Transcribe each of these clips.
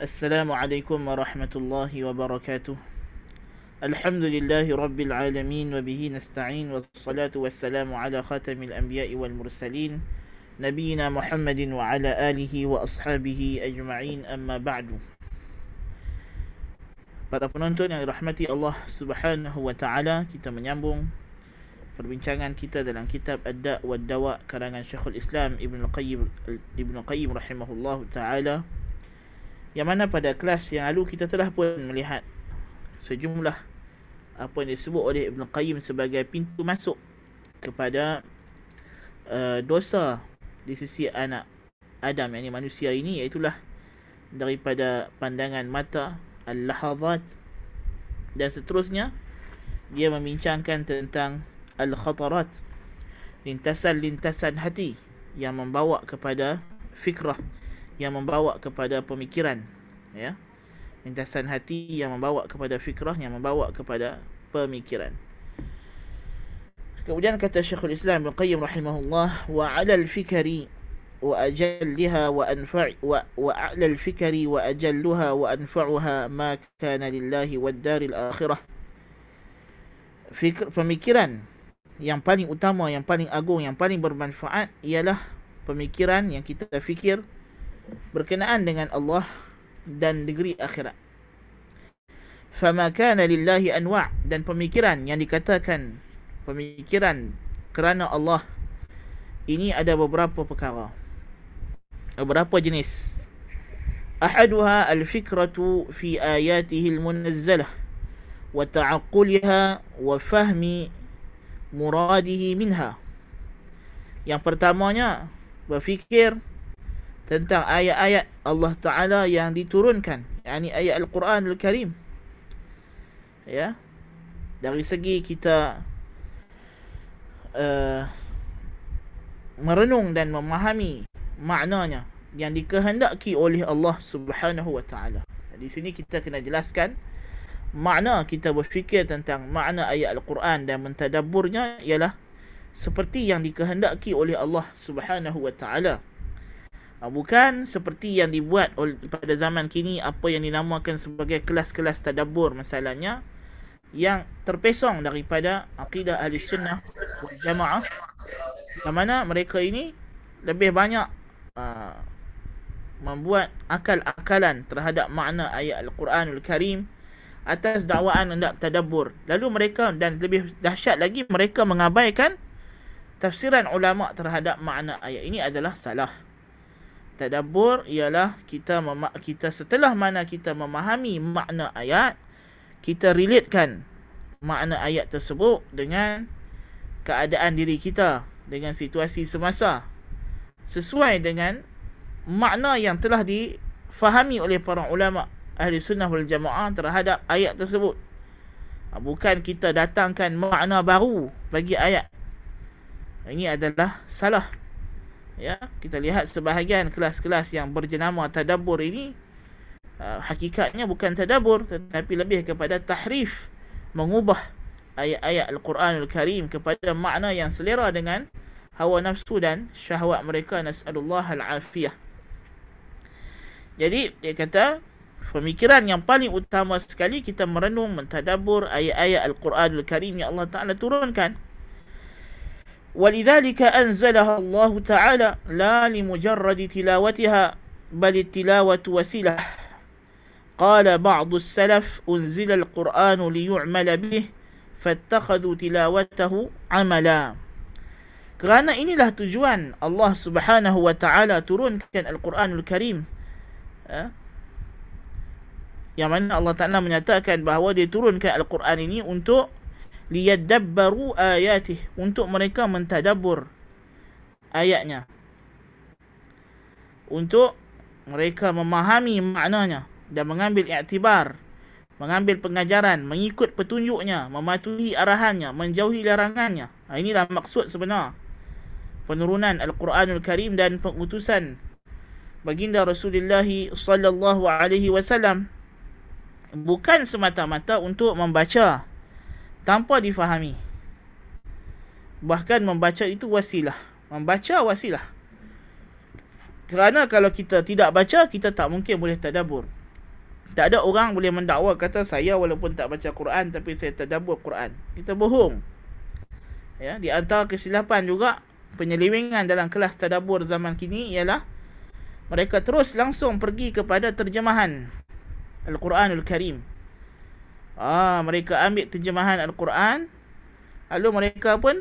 السلام عليكم ورحمة الله وبركاته الحمد لله رب العالمين وبه نستعين والصلاة والسلام على خاتم الأنبياء والمرسلين نبينا محمد وعلى آله وأصحابه أجمعين أما بعد Para penonton yang dirahmati Allah Subhanahu wa taala, kita menyambung perbincangan kita dalam kitab Ad-Da' wa Dawa karangan Syekhul Islam Ibn Qayyim Ibn Qayyim rahimahullahu taala yang mana pada kelas yang lalu kita telah pun melihat sejumlah apa yang disebut oleh Ibn Qayyim sebagai pintu masuk kepada uh, dosa di sisi anak Adam yang manusia ini iaitulah daripada pandangan mata al-lahazat. Dan seterusnya dia membincangkan tentang al-khatarat lintasan-lintasan hati yang membawa kepada fikrah yang membawa kepada pemikiran ya. Lintasan hati yang membawa kepada fikrah yang membawa kepada pemikiran. Kemudian kata Syekhul Islam Ibn Qayyim rahimahullah wa 'ala al-fikri wa ajalliha wa anfa' wa wa 'ala al-fikri wa ajalluha wa anfa'uha ma kana lillahi wad daril akhirah. Fikr pemikiran yang paling utama yang paling agung yang paling bermanfaat ialah pemikiran yang kita fikir berkenaan dengan Allah dan negeri akhirat. Fama kana lillahi anwa' dan pemikiran yang dikatakan pemikiran kerana Allah ini ada beberapa perkara. Beberapa jenis. Ahaduha al-fikratu fi ayatihi al-munazzalah wa ta'aqquliha wa fahmi muradihi minha. Yang pertamanya berfikir tentang ayat-ayat Allah Taala yang diturunkan, yakni ayat Al-Quran Al-Karim. Ya. Dari segi kita uh, merenung dan memahami maknanya yang dikehendaki oleh Allah Subhanahu Wa Taala. Di sini kita kena jelaskan makna kita berfikir tentang makna ayat Al-Quran dan mentadabburnya ialah seperti yang dikehendaki oleh Allah Subhanahu Wa Taala. Ha, bukan seperti yang dibuat pada zaman kini apa yang dinamakan sebagai kelas-kelas tadabbur masalahnya yang terpesong daripada akidah ahli sunnah wal jamaah yang mana mereka ini lebih banyak uh, membuat akal-akalan terhadap makna ayat Al-Quranul Karim atas dakwaan hendak tadabbur. Lalu mereka dan lebih dahsyat lagi mereka mengabaikan tafsiran ulama terhadap makna ayat ini adalah salah tadabbur ialah kita kita setelah mana kita memahami makna ayat kita relatekan makna ayat tersebut dengan keadaan diri kita dengan situasi semasa. Sesuai dengan makna yang telah difahami oleh para ulama ahli sunnah wal jamaah terhadap ayat tersebut. Bukan kita datangkan makna baru bagi ayat. Ini adalah salah ya kita lihat sebahagian kelas-kelas yang berjenama tadabbur ini uh, hakikatnya bukan tadabbur tetapi lebih kepada tahrif mengubah ayat-ayat Al-Quranul Karim kepada makna yang selera dengan hawa nafsu dan syahwat mereka. Nasallallahu al-afiyah. Jadi dia kata pemikiran yang paling utama sekali kita merenung mentadabbur ayat-ayat Al-Quranul Karim yang Allah Taala turunkan ولذلك أنزلها الله تعالى لا لمجرد تلاوتها بل التلاوة وسيلة قال بعض السلف أنزل القرآن ليعمل به فاتخذوا تلاوته عملا Kerana inilah tujuan Allah Subhanahu wa taala turunkan Al-Quranul Karim. Ha? Yang mana Allah Taala menyatakan bahawa dia turunkan Al-Quran ini untuk liyadabbaru ayatih untuk mereka mentadabbur ayatnya. Untuk mereka memahami maknanya dan mengambil iktibar mengambil pengajaran mengikut petunjuknya mematuhi arahannya menjauhi larangannya. Ha, inilah maksud sebenar penurunan al-Quranul Karim dan pengutusan baginda Rasulullah sallallahu alaihi wasallam. Bukan semata-mata untuk membaca tanpa difahami. Bahkan membaca itu wasilah. Membaca wasilah. Kerana kalau kita tidak baca, kita tak mungkin boleh tadabur. Tak ada orang boleh mendakwa kata saya walaupun tak baca Quran tapi saya tadabbur Quran. Kita bohong. Ya, di antara kesilapan juga penyelewengan dalam kelas tadabbur zaman kini ialah mereka terus langsung pergi kepada terjemahan Al-Quranul Karim. Ah, mereka ambil terjemahan Al-Quran lalu mereka pun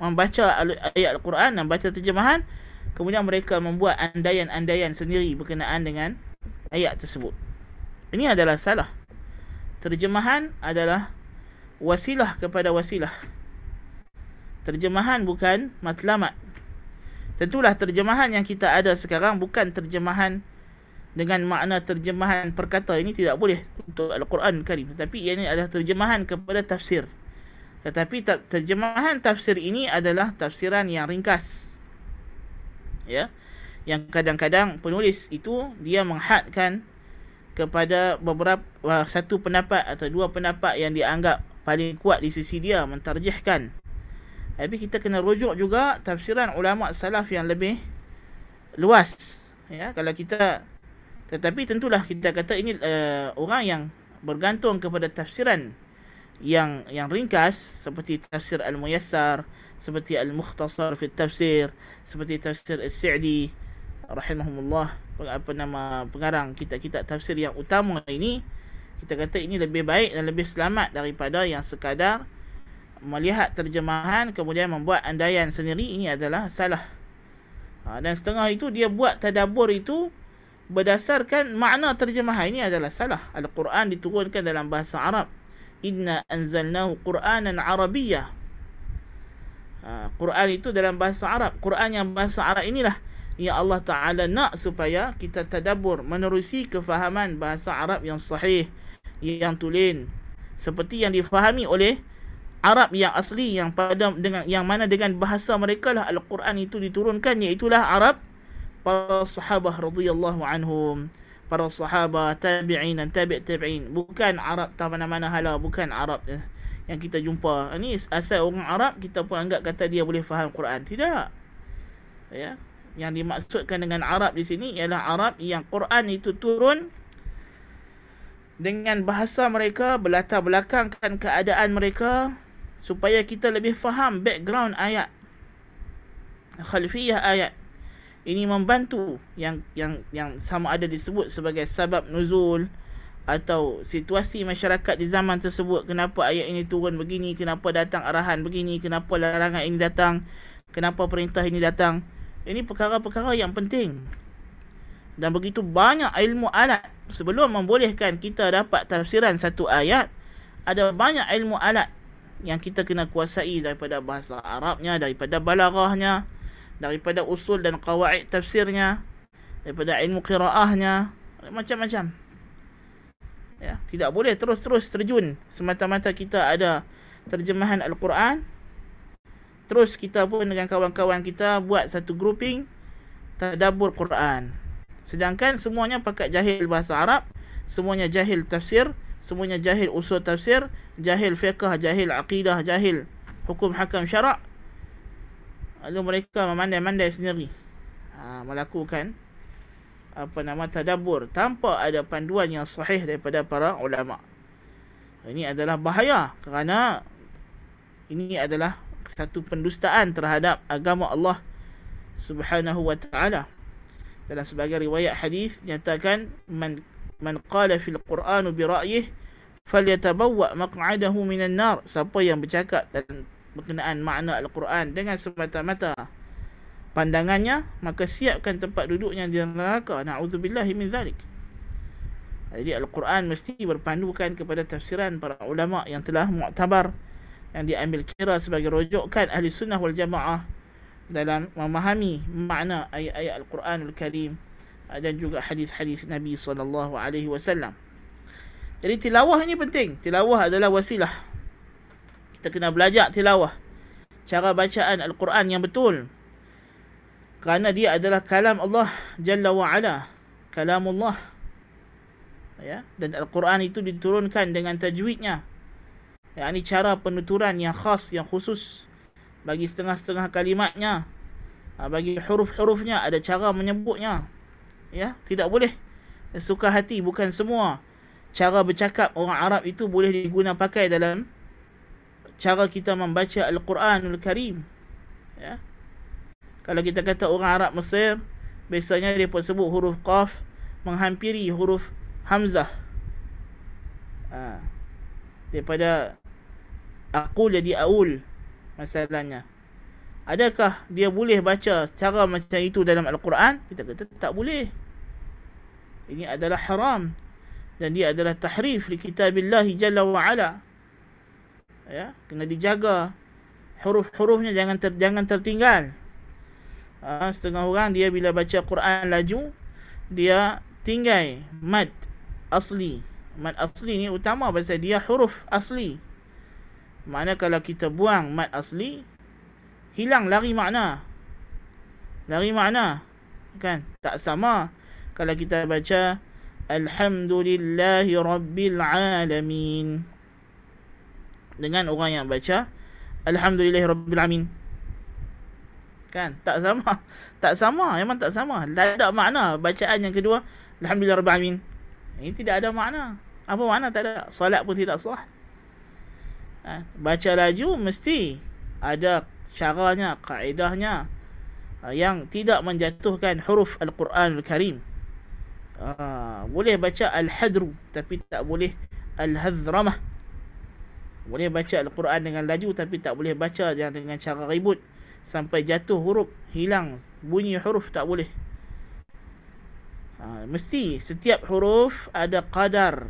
membaca ayat Al-Quran dan baca terjemahan kemudian mereka membuat andaian-andaian sendiri berkenaan dengan ayat tersebut. Ini adalah salah. Terjemahan adalah wasilah kepada wasilah. Terjemahan bukan matlamat. Tentulah terjemahan yang kita ada sekarang bukan terjemahan dengan makna terjemahan perkata. Ini tidak boleh untuk Al-Quran Karim. Tapi ini adalah terjemahan kepada tafsir. Tetapi terjemahan tafsir ini adalah tafsiran yang ringkas. Ya. Yang kadang-kadang penulis itu dia menghadkan kepada beberapa satu pendapat atau dua pendapat yang dianggap paling kuat di sisi dia mentarjihkan. Tapi kita kena rujuk juga tafsiran ulama salaf yang lebih luas. Ya, kalau kita tetapi tentulah kita kata ini uh, orang yang bergantung kepada tafsiran yang yang ringkas seperti tafsir al-muyassar, seperti al-mukhtasar fi tafsir, seperti tafsir as-Sa'di rahimahumullah apa nama pengarang kitab-kitab tafsir yang utama ini kita kata ini lebih baik dan lebih selamat daripada yang sekadar melihat terjemahan kemudian membuat andaian sendiri ini adalah salah. Ha, dan setengah itu dia buat tadabbur itu berdasarkan makna terjemahan ini adalah salah. Al-Quran diturunkan dalam bahasa Arab. Inna anzalnahu Qur'anan Arabiyyah. Ha, Quran itu dalam bahasa Arab. Quran yang bahasa Arab inilah Ya Allah Ta'ala nak supaya kita tadabur menerusi kefahaman bahasa Arab yang sahih, yang tulen. Seperti yang difahami oleh Arab yang asli yang pada dengan yang mana dengan bahasa mereka lah Al-Quran itu diturunkan iaitulah Arab para sahabah radhiyallahu anhum para sahabah tabi'in dan tabi' tabi'in. Bukan Arab tak mana-mana hala bukan Arab eh, yang kita jumpa. Ini asal orang Arab kita pun anggap kata dia boleh faham Quran. Tidak. Ya. Yang dimaksudkan dengan Arab di sini ialah Arab yang Quran itu turun dengan bahasa mereka berlatar belakangkan keadaan mereka supaya kita lebih faham background ayat. Khalfiyah ayat ini membantu yang yang yang sama ada disebut sebagai sebab nuzul atau situasi masyarakat di zaman tersebut. Kenapa ayat ini turun begini? Kenapa datang arahan begini? Kenapa larangan ini datang? Kenapa perintah ini datang? Ini perkara-perkara yang penting. Dan begitu banyak ilmu alat sebelum membolehkan kita dapat tafsiran satu ayat, ada banyak ilmu alat yang kita kena kuasai daripada bahasa Arabnya, daripada balaghahnya, daripada usul dan qawaid tafsirnya, daripada ilmu qiraahnya, macam-macam. Ya, tidak boleh terus-terus terjun semata-mata kita ada terjemahan Al-Quran Terus kita pun dengan kawan-kawan kita buat satu grouping tadabbur Quran. Sedangkan semuanya pakai jahil bahasa Arab, semuanya jahil tafsir, semuanya jahil usul tafsir, jahil fiqh, jahil aqidah, jahil hukum hakam syarak. Lalu mereka memandai-mandai sendiri. Ha, melakukan apa nama tadabbur tanpa ada panduan yang sahih daripada para ulama. Ini adalah bahaya kerana ini adalah satu pendustaan terhadap agama Allah Subhanahu wa taala. Dalam sebagai riwayat hadis nyatakan man man qala fil Quran bi ra'yih falyatabawwa maq'adahu minan nar. Siapa yang bercakap berkenaan makna Al-Quran dengan semata-mata pandangannya, maka siapkan tempat duduknya di neraka. Na'udzubillahi min zalik. Jadi Al-Quran mesti berpandukan kepada tafsiran para ulama yang telah mu'tabar yang diambil kira sebagai rujukan ahli sunnah wal jamaah dalam memahami makna ayat-ayat Al-Quranul Karim dan juga hadis-hadis Nabi sallallahu alaihi wasallam. Jadi tilawah ini penting. Tilawah adalah wasilah. Kita kena belajar tilawah. Cara bacaan Al-Quran yang betul. Kerana dia adalah kalam Allah Jalla wa Ala. Kalamullah. Ya, dan Al-Quran itu diturunkan dengan tajwidnya. Yang ini cara penuturan yang khas, yang khusus bagi setengah-setengah kalimatnya. Ha, bagi huruf-hurufnya ada cara menyebutnya. Ya, tidak boleh suka hati bukan semua cara bercakap orang Arab itu boleh digunakan pakai dalam cara kita membaca Al-Quranul Karim. Ya. Kalau kita kata orang Arab Mesir, biasanya dia pun sebut huruf Qaf menghampiri huruf Hamzah. Ha. Daripada aku jadi Aul masalahnya. Adakah dia boleh baca cara macam itu dalam Al-Quran? Kita kata tak boleh. Ini adalah haram dan dia adalah tahrif li kitabillah jalla wa ala ya kena dijaga. Huruf-hurufnya jangan ter, jangan tertinggal. Ha, setengah orang dia bila baca Quran laju dia tinggal mad asli. Mad asli ni utama pasal dia huruf asli. Mana kalau kita buang mad asli hilang lari makna. Lari makna kan? Tak sama. Kalau kita baca Alhamdulillahi Rabbil Alamin Dengan orang yang baca Alhamdulillahi Rabbil Alamin. Kan? Tak sama. Tak sama. Memang tak sama. Tak ada makna Bacaan yang kedua Alhamdulillahi Rabbil Alamin. Ini tidak ada makna. Apa makna? Tak ada. Salat pun tidak sah. Ha? Baca laju Mesti Ada caranya Kaedahnya Yang tidak menjatuhkan Huruf Al-Quran Al-Karim Ah, boleh baca Al-Hadru tapi tak boleh Al-Hadramah. Boleh baca Al-Quran dengan laju tapi tak boleh baca dengan cara ribut sampai jatuh huruf hilang bunyi huruf tak boleh. Ha, mesti setiap huruf ada kadar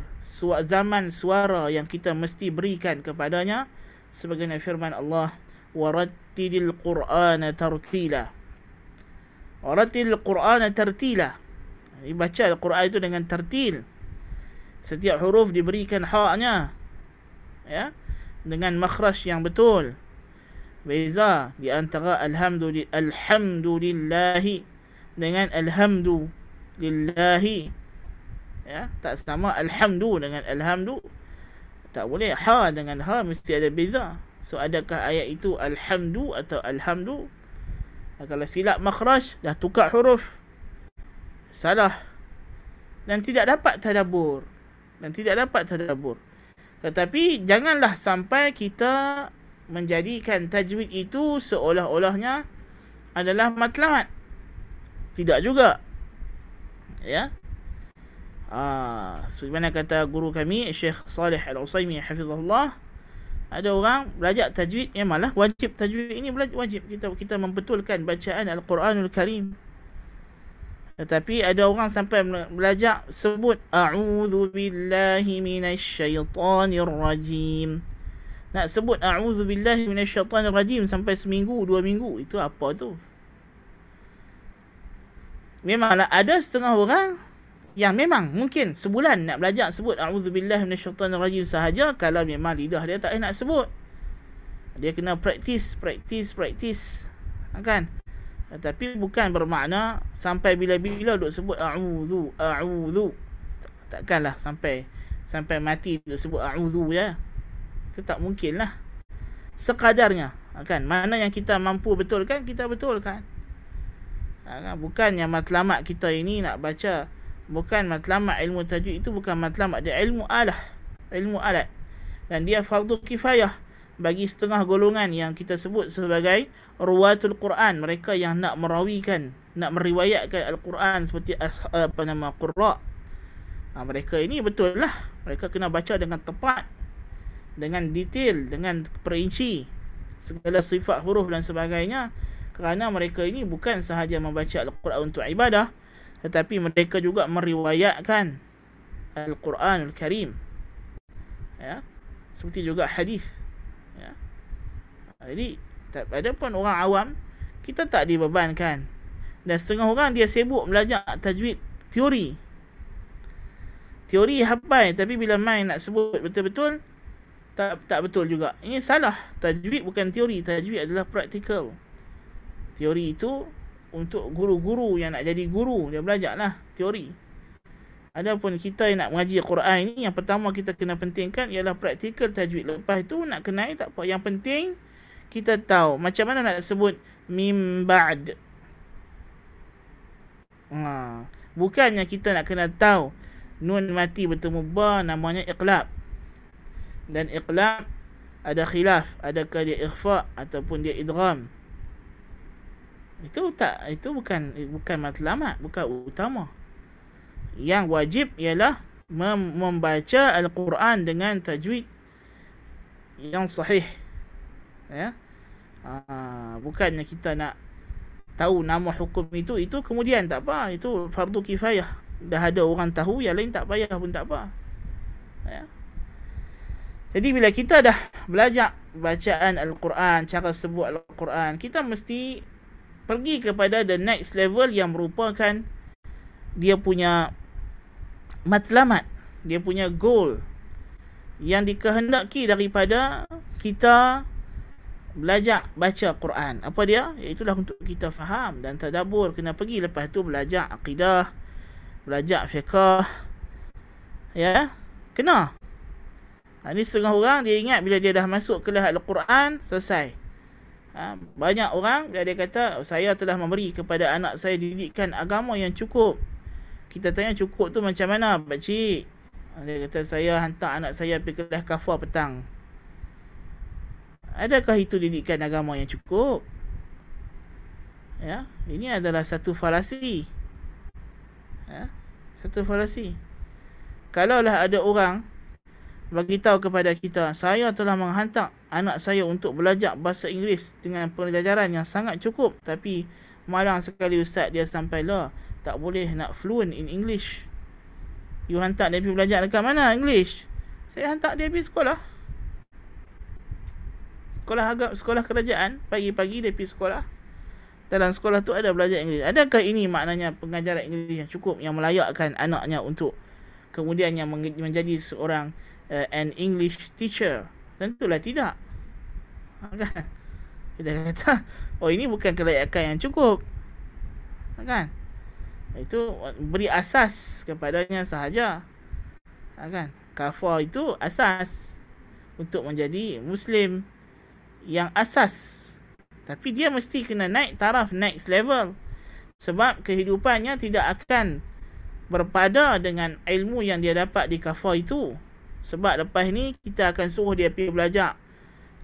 zaman suara yang kita mesti berikan kepadanya sebagaimana firman Allah warattilil qur'ana tartila. Warattilil qur'ana tartila. Baca Al-Quran itu dengan tertil. Setiap huruf diberikan haknya. Ya. Dengan makhraj yang betul. Beza di antara alhamdulillah alhamdulillahi dengan alhamdulillahi. Ya, tak sama alhamdu dengan alhamdu. Tak boleh ha dengan ha mesti ada beza. So adakah ayat itu alhamdu atau alhamdu? Kalau silap makhraj dah tukar huruf salah dan tidak dapat tadabbur dan tidak dapat tadabbur tetapi janganlah sampai kita menjadikan tajwid itu seolah-olahnya adalah matlamat. Tidak juga. Ya? Ah sebagaimana kata guru kami Syekh Saleh Al-Utsaimin hafizahullah ada orang belajar tajwid memanglah wajib tajwid ini wajib. Kita kita membetulkan bacaan Al-Quranul Karim tetapi ada orang sampai belajar sebut a'udzu billahi minasyaitonir rajim. Nak sebut a'udzu billahi minasyaitonir rajim sampai seminggu, dua minggu. Itu apa tu? Memanglah ada setengah orang yang memang mungkin sebulan nak belajar sebut a'udzu billahi minasyaitonir rajim sahaja kalau memang lidah dia tak nak sebut. Dia kena praktis, praktis, praktis. Kan? Tapi bukan bermakna sampai bila-bila duk sebut a'udzu a'udzu. Takkanlah sampai sampai mati duk sebut a'udzu ya. Itu tak mungkinlah. Sekadarnya kan? Mana yang kita mampu betulkan kita betulkan. Ha, kan? Bukannya matlamat kita ini nak baca. Bukan matlamat ilmu tajwid itu bukan matlamat dia. Ilmu alah ilmu alat. Dan dia fardu kifayah bagi setengah golongan yang kita sebut sebagai ruwatul Quran. Mereka yang nak merawikan nak meriwayatkan al-Quran seperti apa nama qurra. Ha, mereka ini betul lah. Mereka kena baca dengan tepat dengan detail dengan perinci segala sifat huruf dan sebagainya. Kerana mereka ini bukan sahaja membaca al-Quran untuk ibadah tetapi mereka juga meriwayatkan al-Quran al-Karim ya seperti juga hadis ya. Jadi ada pun orang awam kita tak dibebankan. Dan setengah orang dia sibuk belajar tajwid teori. Teori hafal tapi bila main nak sebut betul-betul tak tak betul juga. Ini salah. Tajwid bukan teori, tajwid adalah praktikal. Teori itu untuk guru-guru yang nak jadi guru dia belajarlah teori. Adapun kita yang nak mengaji Quran ini yang pertama kita kena pentingkan ialah praktikal tajwid. Lepas tu nak kenai tak apa. Yang penting kita tahu macam mana nak sebut mim ba'd. Ha. Bukannya kita nak kena tahu nun mati bertemu ba namanya iqlab. Dan iqlab ada khilaf, adakah dia ikhfa ataupun dia idgham. Itu tak itu bukan bukan matlamat, bukan utama. Yang wajib ialah mem- membaca al-Quran dengan tajwid yang sahih. Ya. Ha, bukannya kita nak tahu nama hukum itu itu kemudian tak apa itu fardu kifayah dah ada orang tahu yang lain tak payah pun tak apa ya jadi bila kita dah belajar bacaan al-Quran cara sebut al-Quran kita mesti pergi kepada the next level yang merupakan dia punya matlamat dia punya goal yang dikehendaki daripada kita belajar baca Quran. Apa dia? Itulah untuk kita faham dan tadabbur kena pergi lepas tu belajar akidah, belajar fiqh. Ya? Kena. Ha, ini setengah orang dia ingat bila dia dah masuk kelas Al-Quran selesai. Ha, banyak orang dia, dia kata saya telah memberi kepada anak saya didikan agama yang cukup. Kita tanya cukup tu macam mana Pak Cik? Dia kata saya hantar anak saya pergi kelas kafar petang. Adakah itu didikan agama yang cukup? Ya, ini adalah satu falasi. Ya, satu falasi. Kalaulah ada orang bagi tahu kepada kita, saya telah menghantar anak saya untuk belajar bahasa Inggeris dengan pelajaran yang sangat cukup, tapi malang sekali ustaz dia sampai lah tak boleh nak fluent in English. You hantar dia pergi belajar dekat mana English? Saya hantar dia pergi sekolah. Sekolah agak sekolah kerajaan pagi-pagi dia pergi sekolah. Dalam sekolah tu ada belajar Inggeris adakah ini maknanya pengajaran Inggeris yang cukup yang melayakkan anaknya untuk kemudian yang menjadi seorang uh, an English teacher? Tentulah tidak. Ha, kan? Kita kata oh ini bukan kelayakan yang cukup. Ha, kan itu beri asas kepadanya sahaja ha, kan kafar itu asas untuk menjadi muslim yang asas. Tapi dia mesti kena naik taraf next level. Sebab kehidupannya tidak akan berpada dengan ilmu yang dia dapat di kafar itu. Sebab lepas ni kita akan suruh dia pergi belajar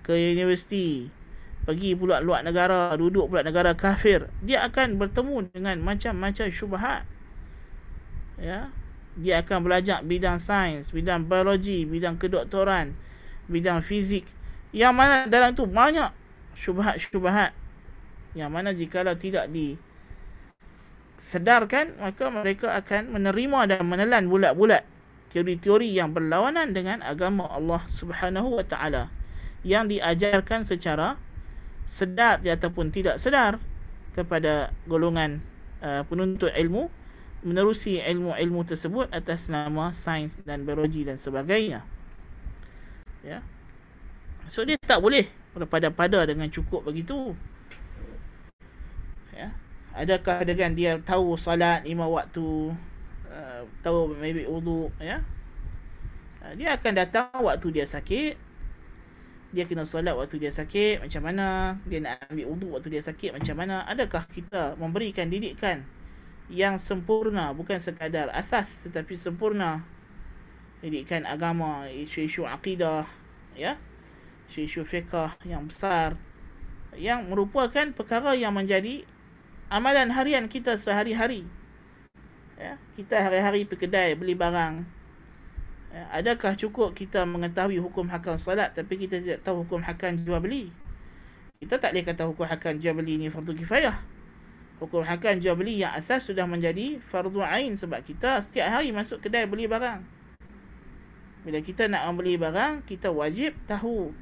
ke universiti. Pergi pula luar negara, duduk pula negara kafir. Dia akan bertemu dengan macam-macam syubhat. Ya. Dia akan belajar bidang sains, bidang biologi, bidang kedoktoran, bidang fizik. Yang mana dalam tu banyak syubhat-syubhat yang mana jikalau tidak di sedarkan maka mereka akan menerima dan menelan bulat-bulat teori-teori yang berlawanan dengan agama Allah Subhanahu wa taala yang diajarkan secara sedar ataupun tidak sedar kepada golongan uh, penuntut ilmu menerusi ilmu-ilmu tersebut atas nama sains dan biologi dan sebagainya ya So dia tak boleh berpada-pada dengan cukup begitu. Ya. Adakah dengan dia tahu salat lima waktu, uh, tahu maybe wudu, ya? Uh, dia akan datang waktu dia sakit. Dia kena solat waktu dia sakit, macam mana? Dia nak ambil wudu waktu dia sakit, macam mana? Adakah kita memberikan didikan yang sempurna, bukan sekadar asas tetapi sempurna didikan agama, isu-isu akidah, ya? isu-isu fiqah yang besar yang merupakan perkara yang menjadi amalan harian kita sehari-hari. Ya, kita hari-hari pergi kedai beli barang. Ya, adakah cukup kita mengetahui hukum hakam salat tapi kita tidak tahu hukum hakam jual beli? Kita tak boleh kata hukum hakam jual beli ini fardu kifayah. Hukum hakam jual beli yang asas sudah menjadi fardu ain sebab kita setiap hari masuk kedai beli barang. Bila kita nak membeli barang, kita wajib tahu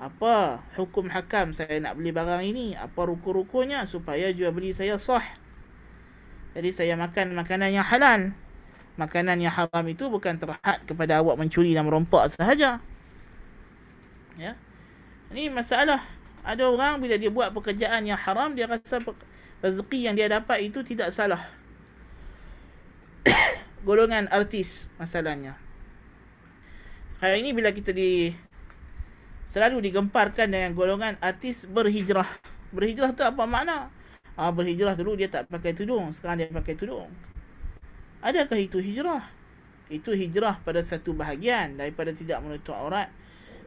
apa hukum hakam saya nak beli barang ini apa ruku-rukunya supaya jual beli saya sah jadi saya makan makanan yang halal makanan yang haram itu bukan terhad kepada awak mencuri dan merompak sahaja ya ini masalah ada orang bila dia buat pekerjaan yang haram dia rasa rezeki yang dia dapat itu tidak salah golongan artis masalahnya Hari ini bila kita di selalu digemparkan dengan golongan artis berhijrah. Berhijrah tu apa makna? Ha, berhijrah dulu dia tak pakai tudung, sekarang dia pakai tudung. Adakah itu hijrah? Itu hijrah pada satu bahagian daripada tidak menutup aurat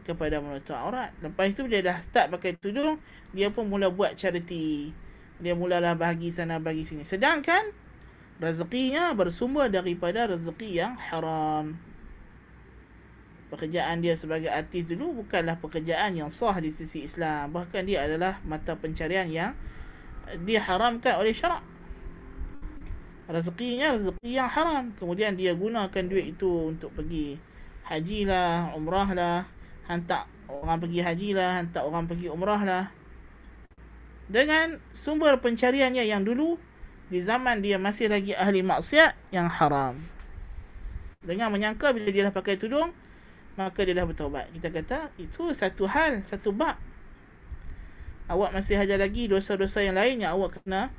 kepada menutup aurat. Lepas itu dia dah start pakai tudung, dia pun mula buat charity. Dia mulalah bagi sana bagi sini. Sedangkan rezekinya bersumber daripada rezeki yang haram. Pekerjaan dia sebagai artis dulu bukanlah pekerjaan yang sah di sisi Islam. Bahkan dia adalah mata pencarian yang diharamkan oleh syarak. Rezekinya rezeki yang haram. Kemudian dia gunakan duit itu untuk pergi haji lah, umrah lah. Hantar orang pergi haji lah, hantar orang pergi umrah lah. Dengan sumber pencariannya yang dulu di zaman dia masih lagi ahli maksiat yang haram. Dengan menyangka bila dia dah pakai tudung, maka dia dah bertaubat. Kita kata itu satu hal, satu bab awak masih ada lagi dosa-dosa yang lain yang awak kena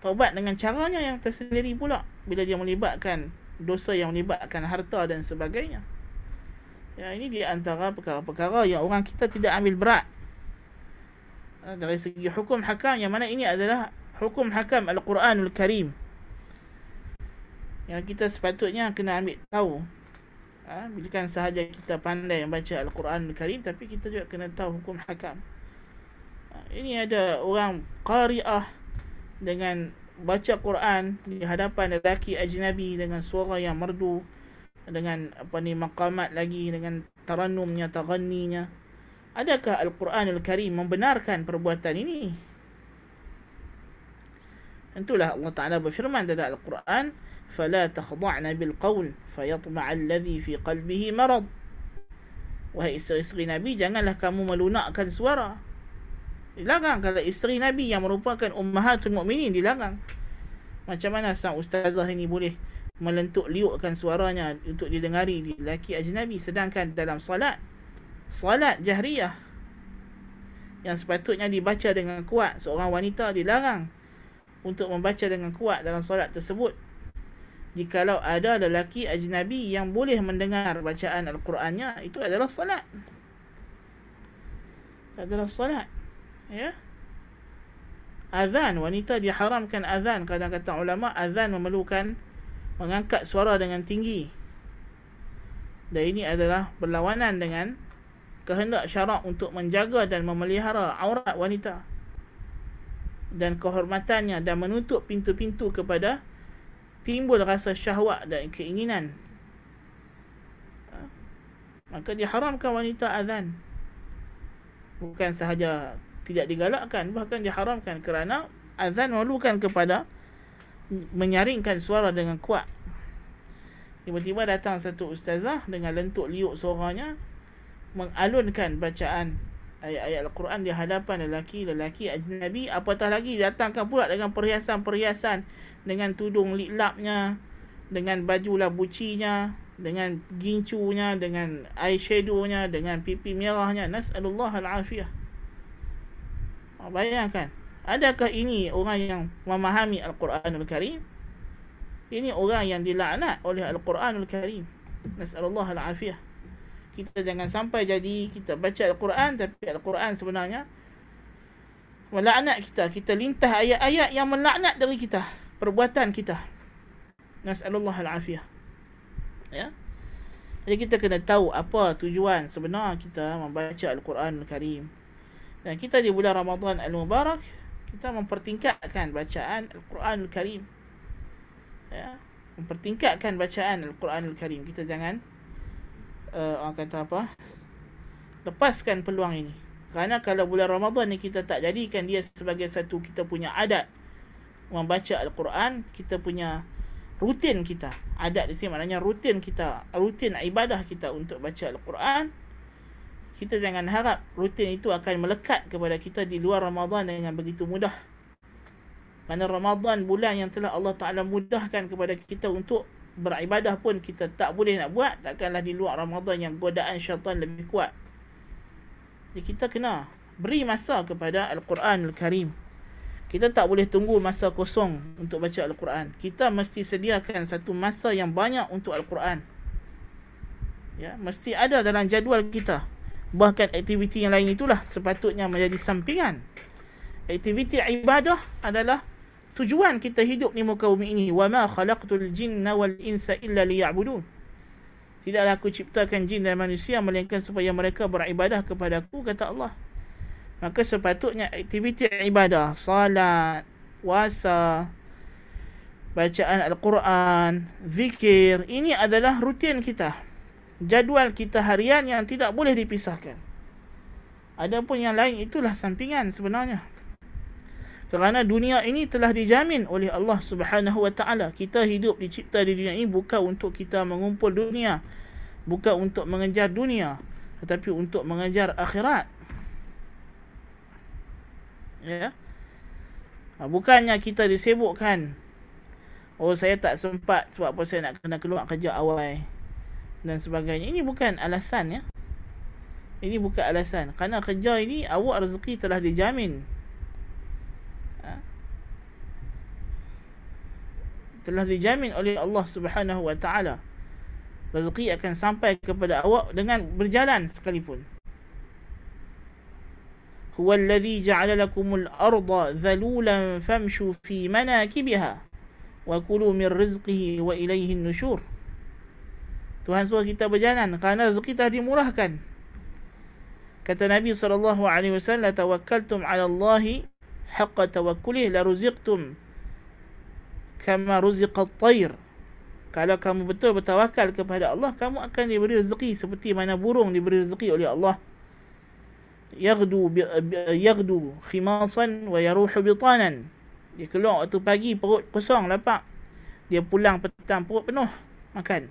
taubat dengan caranya yang tersendiri pula bila dia melibatkan dosa yang melibatkan harta dan sebagainya. Ya, ini di antara perkara-perkara yang orang kita tidak ambil berat. Ha, dari segi hukum hakam yang mana ini adalah hukum hakam Al-Quranul Karim. Yang kita sepatutnya kena ambil tahu. Ha, bukan sahaja kita pandai membaca Al-Quranul Karim tapi kita juga kena tahu hukum hakam ini ada orang qari'ah dengan baca Quran di hadapan lelaki ajnabi dengan suara yang merdu dengan apa ni maqamat lagi dengan tarannumnya taghanninya adakah al-Quran al-Karim membenarkan perbuatan ini? Itulah Allah Taala berfirman dalam Al-Quran fala takhda'na bil qawl fayatma'a alladhi fi qalbihi marad. Wahai isteri-isteri Nabi janganlah kamu melunakkan suara Dilarang. Kalau isteri Nabi yang merupakan ummahatul mukminin dilarang. Macam mana sang ustazah ini boleh melentuk liukkan suaranya untuk didengari di lelaki ajnabi sedangkan dalam solat solat jahriyah yang sepatutnya dibaca dengan kuat seorang wanita dilarang untuk membaca dengan kuat dalam solat tersebut. Jikalau ada lelaki ajnabi yang boleh mendengar bacaan al-Qurannya itu adalah solat. Adalah solat ya. Azan. Wanita diharamkan azan. Kadang kata ulama azan memerlukan mengangkat suara dengan tinggi. Dan ini adalah berlawanan dengan kehendak syarak untuk menjaga dan memelihara aurat wanita dan kehormatannya dan menutup pintu-pintu kepada timbul rasa syahwat dan keinginan. Ha? maka diharamkan wanita azan. Bukan sahaja tidak digalakkan bahkan diharamkan kerana azan memerlukan kepada menyaringkan suara dengan kuat. Tiba-tiba datang satu ustazah dengan lentuk liuk suaranya mengalunkan bacaan ayat-ayat Al-Quran di hadapan lelaki-lelaki ajnabi. Apatah lagi datangkan pula dengan perhiasan-perhiasan dengan tudung liklapnya dengan baju labucinya dengan gincunya dengan eyeshadownya dengan pipi merahnya. Nas'alullah al-afiyah bayangkan. Adakah ini orang yang memahami Al-Quranul Karim? Ini orang yang dilaknat oleh Al-Quranul Karim. Nas'alullah al-afiyah. Kita jangan sampai jadi kita baca Al-Quran tapi Al-Quran sebenarnya melaknat kita. Kita lintah ayat-ayat yang melaknat dari kita. Perbuatan kita. Nas'alullah al-afiyah. Ya. Jadi kita kena tahu apa tujuan sebenar kita membaca Al-Quranul Karim. Dan kita di bulan Ramadan Al-Mubarak kita mempertingkatkan bacaan Al-Quran Al-Karim. Ya, mempertingkatkan bacaan Al-Quran Al-Karim. Kita jangan uh, orang kata apa? lepaskan peluang ini. Kerana kalau bulan Ramadan ni kita tak jadikan dia sebagai satu kita punya adat membaca Al-Quran, kita punya rutin kita. Adat di sini maknanya rutin kita, rutin ibadah kita untuk baca Al-Quran kita jangan harap rutin itu akan melekat kepada kita di luar Ramadan dengan begitu mudah. Kerana Ramadan bulan yang telah Allah Ta'ala mudahkan kepada kita untuk beribadah pun kita tak boleh nak buat. Takkanlah di luar Ramadan yang godaan syaitan lebih kuat. Jadi kita kena beri masa kepada Al-Quran Al-Karim. Kita tak boleh tunggu masa kosong untuk baca Al-Quran. Kita mesti sediakan satu masa yang banyak untuk Al-Quran. Ya, mesti ada dalam jadual kita bahkan aktiviti yang lain itulah sepatutnya menjadi sampingan. Aktiviti ibadah adalah tujuan kita hidup di muka bumi ini. Wa ma khalaqtul jinna wal insa illa liya'budun. Tidaklah aku ciptakan jin dan manusia melainkan supaya mereka beribadah kepada aku kata Allah. Maka sepatutnya aktiviti ibadah salat puasa bacaan al-Quran zikir ini adalah rutin kita jadual kita harian yang tidak boleh dipisahkan adapun yang lain itulah sampingan sebenarnya kerana dunia ini telah dijamin oleh Allah Subhanahu Wa Taala. Kita hidup dicipta di dunia ini bukan untuk kita mengumpul dunia, bukan untuk mengejar dunia, tetapi untuk mengejar akhirat. Ya. Ha, bukannya kita disebutkan Oh saya tak sempat sebab apa saya nak kena keluar kerja awal dan sebagainya. Ini bukan alasan ya. Ini bukan alasan. Kerana kerja ini awak rezeki telah dijamin telah dijamin oleh Allah Subhanahu wa taala. Rezeki akan sampai kepada awak dengan berjalan sekalipun. Huwa alladhi ja'ala lakumul arda dhalulan famshu fi manakibiha wa kulu min rizqihi wa nushur. Tuhan suruh kita berjalan kerana rezeki telah dimurahkan. Kata Nabi sallallahu alaihi wasallam, "Tawakkaltum 'ala Allah haqqa tawakkulih la ruziqtum kama ruziqat tayr kalau kamu betul bertawakal kepada Allah kamu akan diberi rezeki seperti mana burung diberi rezeki oleh Allah yaghdu yaghdu khimasan wa yaruhu bitanan dia keluar waktu pagi perut kosong lapar dia pulang petang perut penuh makan.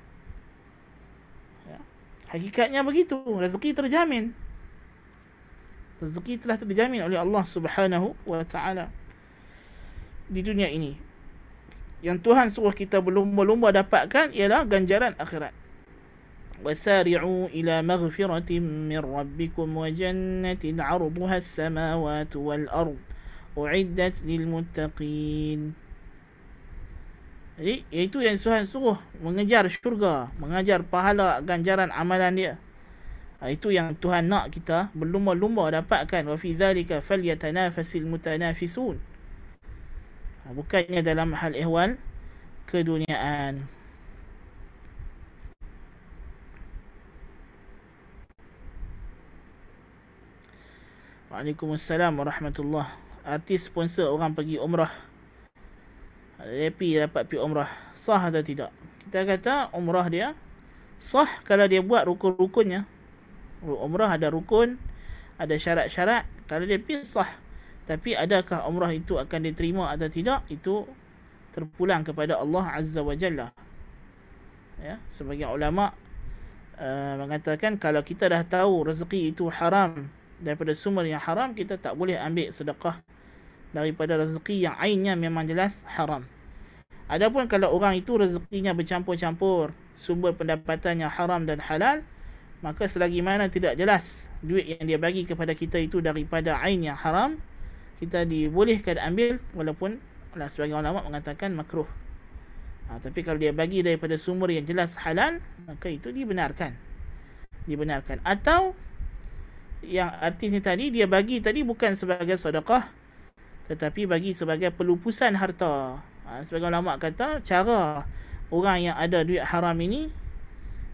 Hakikatnya begitu rezeki terjamin rezeki telah terjamin oleh Allah Subhanahu wa taala di dunia ini yang Tuhan suruh kita berlumba-lumba dapatkan ialah ganjaran akhirat. Min rabbikum wa jannatin 'arduha as-samawati wal ard u'iddat lil muttaqin. Jadi itu yang Tuhan suruh mengejar syurga, mengajar pahala ganjaran amalan dia. Ha, itu yang Tuhan nak kita berlumba-lumba dapatkan wa fi dhalika falyatanafasil mutanafisun. Ha, bukannya dalam hal ihwal keduniaan Waalaikumsalam warahmatullahi Artis sponsor orang pergi umrah Lepi dapat pergi umrah Sah atau tidak? Kita kata umrah dia Sah kalau dia buat rukun-rukunnya Umrah ada rukun Ada syarat-syarat Kalau dia pergi sah tapi adakah umrah itu akan diterima atau tidak? Itu terpulang kepada Allah Azza wa Jalla. Ya, sebagai ulama uh, mengatakan kalau kita dah tahu rezeki itu haram daripada sumber yang haram, kita tak boleh ambil sedekah daripada rezeki yang ainnya memang jelas haram. Adapun kalau orang itu rezekinya bercampur-campur, sumber pendapatannya haram dan halal, maka selagi mana tidak jelas duit yang dia bagi kepada kita itu daripada ain yang haram, kita dibolehkan ambil walaupun lah sebagai ulama mengatakan makruh. Ha, tapi kalau dia bagi daripada sumber yang jelas halal, maka itu dibenarkan. Dibenarkan. Atau yang artis ni tadi dia bagi tadi bukan sebagai sedekah tetapi bagi sebagai pelupusan harta. Ha, sebagai ulama kata cara orang yang ada duit haram ini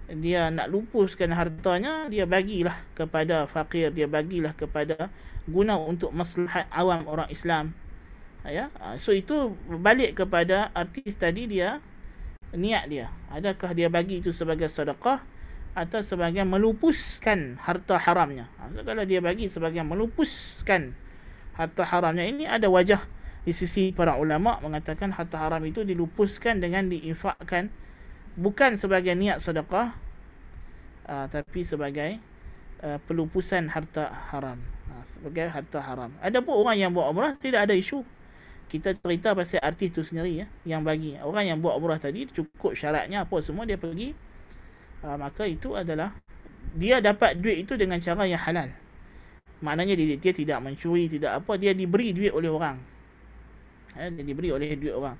dia nak lupuskan hartanya dia bagilah kepada fakir dia bagilah kepada guna untuk maslahat awam orang Islam. Ya? Ah, so itu balik kepada artis tadi dia niat dia. Adakah dia bagi itu sebagai sedekah atau sebagai melupuskan harta haramnya? Ah, so, kalau dia bagi sebagai melupuskan harta haramnya. Ini ada wajah di sisi para ulama mengatakan harta haram itu dilupuskan dengan diinfakkan. Bukan sebagai niat sedekah uh, tapi sebagai uh, pelupusan harta haram. Uh, sebagai harta haram. Ada pun orang yang buat umrah tidak ada isu. Kita cerita pasal artis tu sendiri ya yang bagi. Orang yang buat umrah tadi cukup syaratnya apa semua dia pergi. Uh, maka itu adalah dia dapat duit itu dengan cara yang halal maknanya dia, dia tidak mencuri tidak apa dia diberi duit oleh orang ya, dia diberi oleh duit orang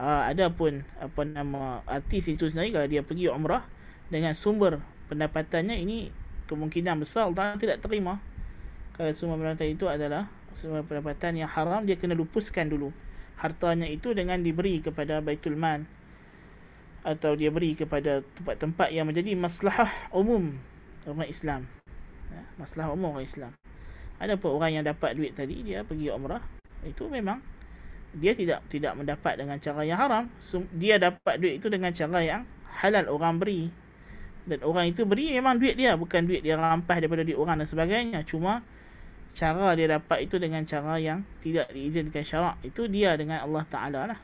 uh, ada pun apa nama artis itu sendiri kalau dia pergi umrah dengan sumber pendapatannya ini kemungkinan besar Allah tidak terima kalau sumber pendapatan itu adalah sumber pendapatan yang haram dia kena lupuskan dulu hartanya itu dengan diberi kepada Baitul Mal atau dia beri kepada tempat-tempat yang menjadi maslahah umum orang Islam. Ya, maslahah umum orang Islam. Ada pun orang yang dapat duit tadi dia pergi umrah itu memang dia tidak tidak mendapat dengan cara yang haram. Dia dapat duit itu dengan cara yang halal orang beri. Dan orang itu beri memang duit dia bukan duit dia rampas daripada duit orang dan sebagainya. Cuma cara dia dapat itu dengan cara yang tidak diizinkan syarak. Itu dia dengan Allah Taala lah.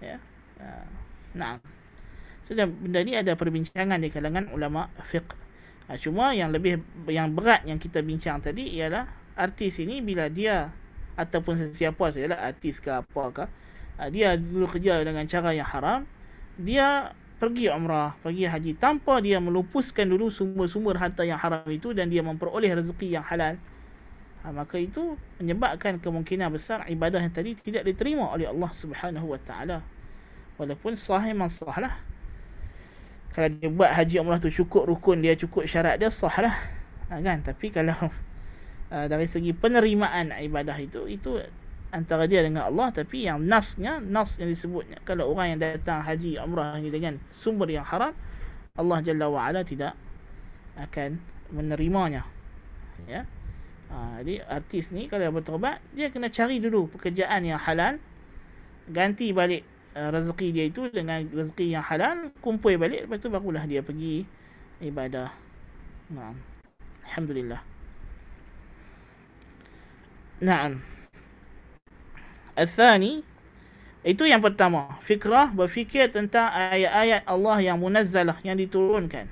Ya. Uh, nah. So, benda ni ada perbincangan di kalangan ulama fiqh. Ha, cuma yang lebih yang berat yang kita bincang tadi ialah artis ini bila dia ataupun sesiapa sajalah artis ke apa ke ha, dia dulu kerja dengan cara yang haram dia pergi umrah pergi haji tanpa dia melupuskan dulu sumber-sumber harta yang haram itu dan dia memperoleh rezeki yang halal. Ha, maka itu menyebabkan kemungkinan besar ibadah yang tadi tidak diterima oleh Allah Subhanahu wa taala. Walaupun sahih mansah lah kalau dia buat haji umrah tu cukup rukun dia cukup syarat dia sah lah ha, kan? Tapi kalau uh, dari segi penerimaan ibadah itu itu antara dia dengan Allah. Tapi yang nasnya nas yang disebutnya. Kalau orang yang datang haji umrah ini dengan sumber yang haram Allah Jalla wa Ala tidak akan menerimanya. Ya? Ha, jadi artis ni kalau bertobat dia kena cari dulu pekerjaan yang halal ganti balik uh, rezeki dia itu dengan rezeki yang halal kumpul balik lepas tu barulah dia pergi ibadah. Naam. Alhamdulillah. Naam. Al-thani itu yang pertama, fikrah berfikir tentang ayat-ayat Allah yang munazzalah yang diturunkan.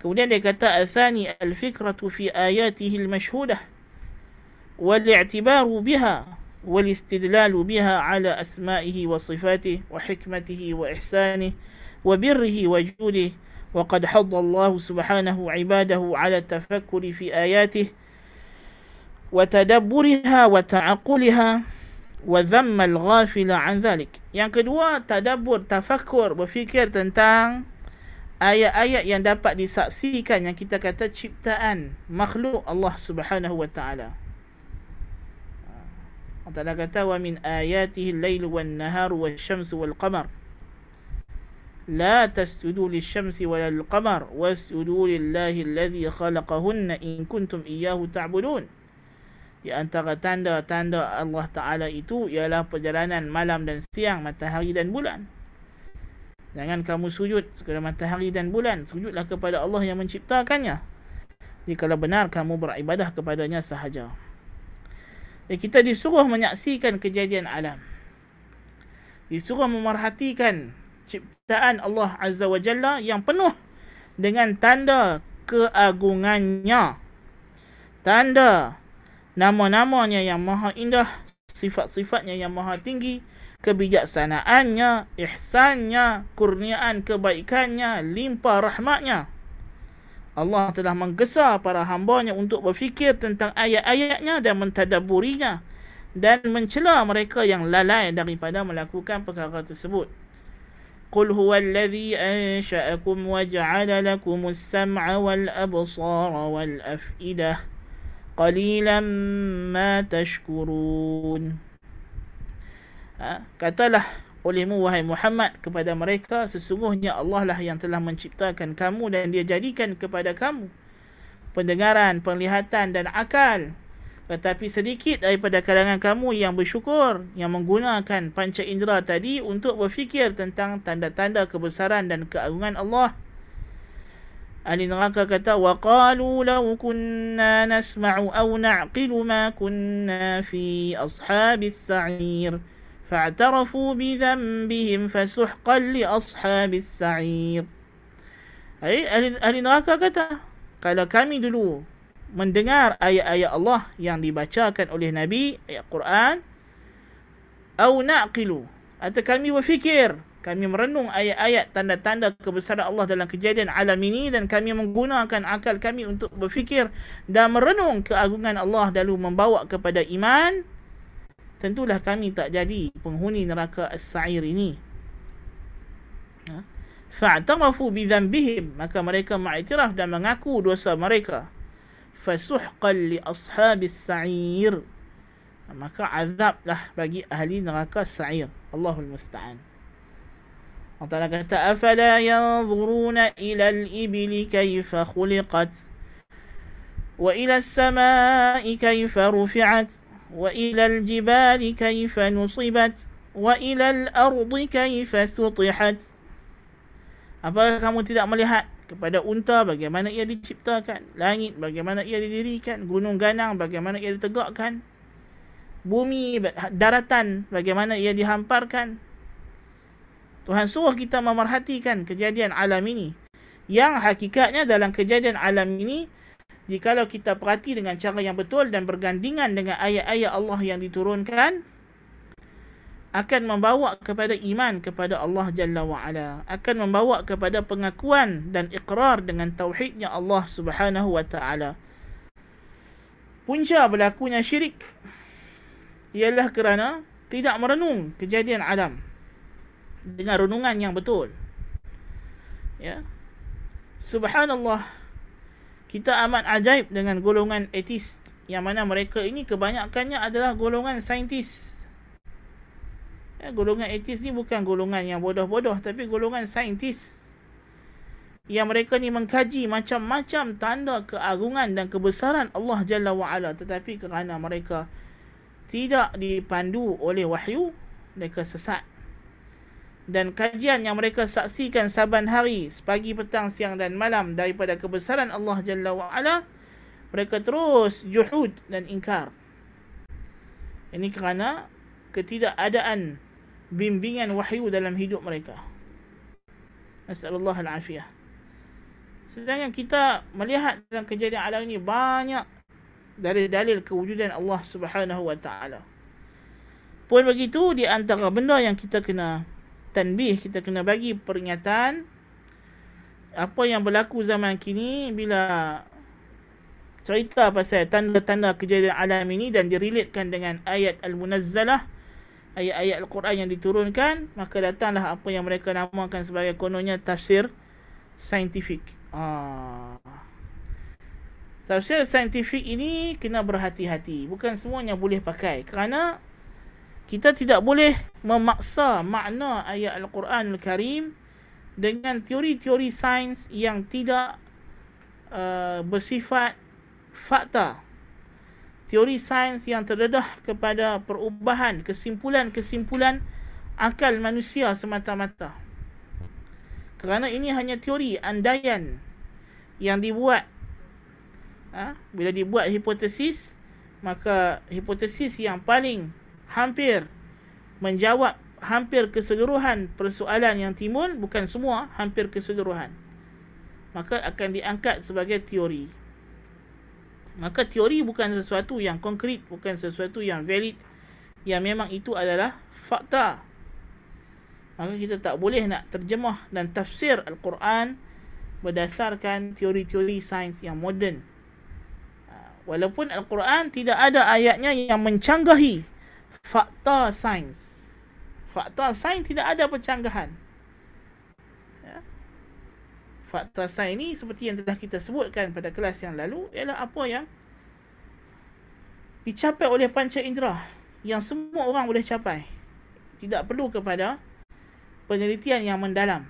Kemudian dia kata al-thani al-fikratu fi ayatihi al-mashhudah wal-i'tibaru biha والاستدلال بها على أسمائه وصفاته وحكمته وإحسانه وبره وجوده وقد حض الله سبحانه عباده على التفكر في آياته وتدبرها وتعقلها وذم الغافل عن ذلك yang kedua tadabbur tafakkur berfikir tentang ayat-ayat yang dapat disaksikan yang kita kata ciptaan makhluk Allah Subhanahu wa taala Allah Ta'ala kata wa min ayatihi al-lail wan nahar wasyamsu wal qamar la tasjudu lisyamsi wal qamar wasjudu lillahi alladhi khalaqahunna in kuntum iyyahu ta'budun. Di antara tanda-tanda Allah Ta'ala itu ialah perjalanan malam dan siang matahari dan bulan. Jangan kamu sujud kepada matahari dan bulan sujudlah kepada Allah yang menciptakannya. Jika benar kamu beribadah kepadanya sahaja dan kita disuruh menyaksikan kejadian alam. Disuruh memerhatikan ciptaan Allah Azza wa Jalla yang penuh dengan tanda keagungannya. Tanda nama-namanya yang maha indah, sifat-sifatnya yang maha tinggi, kebijaksanaannya, ihsannya, kurniaan kebaikannya, limpah rahmatnya. Allah telah menggesa para hambanya untuk berfikir tentang ayat-ayatnya dan mentadaburinya dan mencela mereka yang lalai daripada melakukan perkara tersebut. Qul huwa alladhi ansha'akum wa ja'ala lakum as-sam'a wal absara wal af'idah qalilan ma tashkurun. Ha, katalah olehmu wahai Muhammad kepada mereka sesungguhnya Allah lah yang telah menciptakan kamu dan dia jadikan kepada kamu pendengaran, penglihatan dan akal. Tetapi sedikit daripada kalangan kamu yang bersyukur yang menggunakan panca indera tadi untuk berfikir tentang tanda-tanda kebesaran dan keagungan Allah. Ahli neraka kata wa qalu law kunna nasma'u aw na'qilu ma kunna fi ashabis sa'ir فاعترفوا بذنبهم فسحقا لأصحاب السعير Hai, ahli, ahli neraka kata, kalau kami dulu mendengar ayat-ayat Allah yang dibacakan oleh Nabi, ayat Quran, au naqilu, atau kami berfikir, kami merenung ayat-ayat tanda-tanda kebesaran Allah dalam kejadian alam ini dan kami menggunakan akal kami untuk berfikir dan merenung keagungan Allah lalu membawa kepada iman, tentulah kami tak jadi penghuni neraka as-sa'ir ini. Ha? Fa'tarafu bi dhanbihim maka mereka mengiktiraf dan mengaku dosa mereka. Fasuhqan li ashabis sa'ir. maka azablah bagi ahli neraka sa'ir Allahul musta'an Allah Ta'ala kata afala yanzuruna ila al-ibli kayfa khuliqat wa ila as-sama'i kayfa rufi'at al-jibali kayfa nusibat wa ila al-ardi kayfa sutihat Apakah kamu tidak melihat kepada unta bagaimana ia diciptakan, langit bagaimana ia didirikan, gunung ganang bagaimana ia ditegakkan, bumi, daratan bagaimana ia dihamparkan. Tuhan suruh kita memerhatikan kejadian alam ini. Yang hakikatnya dalam kejadian alam ini, jikalau kita perhati dengan cara yang betul dan bergandingan dengan ayat-ayat Allah yang diturunkan, akan membawa kepada iman kepada Allah Jalla wa'ala. Akan membawa kepada pengakuan dan ikrar dengan tauhidnya Allah Subhanahu wa ta'ala. Punca berlakunya syirik ialah kerana tidak merenung kejadian alam dengan renungan yang betul. Ya. Subhanallah. Kita amat ajaib dengan golongan etis yang mana mereka ini kebanyakannya adalah golongan saintis. Ya, golongan etis ni bukan golongan yang bodoh-bodoh tapi golongan saintis. Yang mereka ni mengkaji macam-macam tanda keagungan dan kebesaran Allah Jalla wa'ala. Tetapi kerana mereka tidak dipandu oleh wahyu mereka sesat dan kajian yang mereka saksikan saban hari sepagi petang siang dan malam daripada kebesaran Allah Jalla wa Ala mereka terus juhud dan ingkar. Ini kerana ketidakadaan bimbingan wahyu dalam hidup mereka. Nasallallahu alafiyah sedangkan kita melihat dalam kejadian alam ini banyak dari dalil kewujudan Allah Subhanahu wa taala. Pun begitu di antara benda yang kita kena tanbih, kita kena bagi peringatan apa yang berlaku zaman kini bila cerita pasal tanda-tanda kejadian alam ini dan direlatekan dengan ayat al-munazzalah ayat-ayat al-Quran yang diturunkan maka datanglah apa yang mereka namakan sebagai kononnya tafsir saintifik. Ah Tafsir saintifik ini kena berhati-hati. Bukan semuanya boleh pakai. Kerana kita tidak boleh memaksa makna ayat Al-Quran Al-Karim dengan teori-teori sains yang tidak uh, bersifat fakta. Teori sains yang terdedah kepada perubahan kesimpulan-kesimpulan akal manusia semata-mata. Kerana ini hanya teori andaian yang dibuat ha? bila dibuat hipotesis maka hipotesis yang paling hampir menjawab hampir keseluruhan persoalan yang timbul bukan semua hampir keseluruhan. Maka akan diangkat sebagai teori. Maka teori bukan sesuatu yang konkret bukan sesuatu yang valid yang memang itu adalah fakta. Maka kita tak boleh nak terjemah dan tafsir al-Quran berdasarkan teori-teori sains yang moden. Walaupun Al-Quran tidak ada ayatnya yang mencanggahi fakta sains. Fakta sains tidak ada pencanggahan. Ya. Fakta sains ini seperti yang telah kita sebutkan pada kelas yang lalu ialah apa yang dicapai oleh panca indera yang semua orang boleh capai. Tidak perlu kepada penelitian yang mendalam.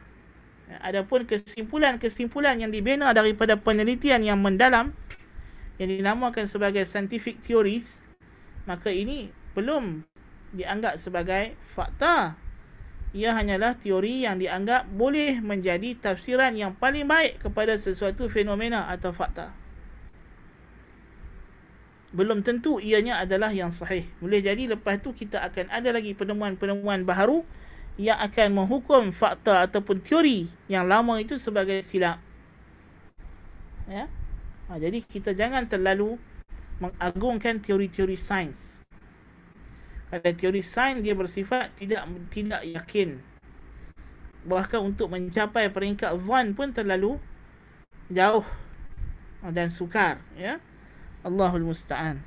Ya, adapun kesimpulan-kesimpulan yang dibina daripada penelitian yang mendalam yang dinamakan sebagai scientific theories maka ini belum dianggap sebagai fakta. Ia hanyalah teori yang dianggap boleh menjadi tafsiran yang paling baik kepada sesuatu fenomena atau fakta. Belum tentu ianya adalah yang sahih. Boleh jadi lepas tu kita akan ada lagi penemuan-penemuan baharu yang akan menghukum fakta ataupun teori yang lama itu sebagai silap. Ya? Ha, jadi kita jangan terlalu mengagungkan teori-teori sains. Kalau teori sains dia bersifat tidak tidak yakin. Bahkan untuk mencapai peringkat zon pun terlalu jauh dan sukar, ya. Allahul musta'an.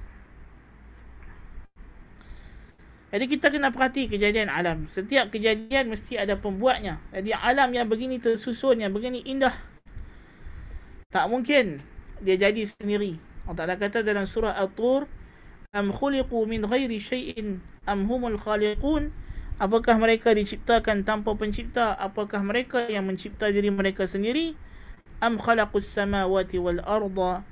Jadi kita kena perhati kejadian alam. Setiap kejadian mesti ada pembuatnya. Jadi alam yang begini tersusun, yang begini indah. Tak mungkin dia jadi sendiri. Allah Ta'ala kata dalam surah Al-Tur am khuliqu min ghairi syai'in am humul khaliqun? Apakah mereka diciptakan tanpa pencipta? Apakah mereka yang mencipta diri mereka sendiri? Am khalaqus samawati wal arda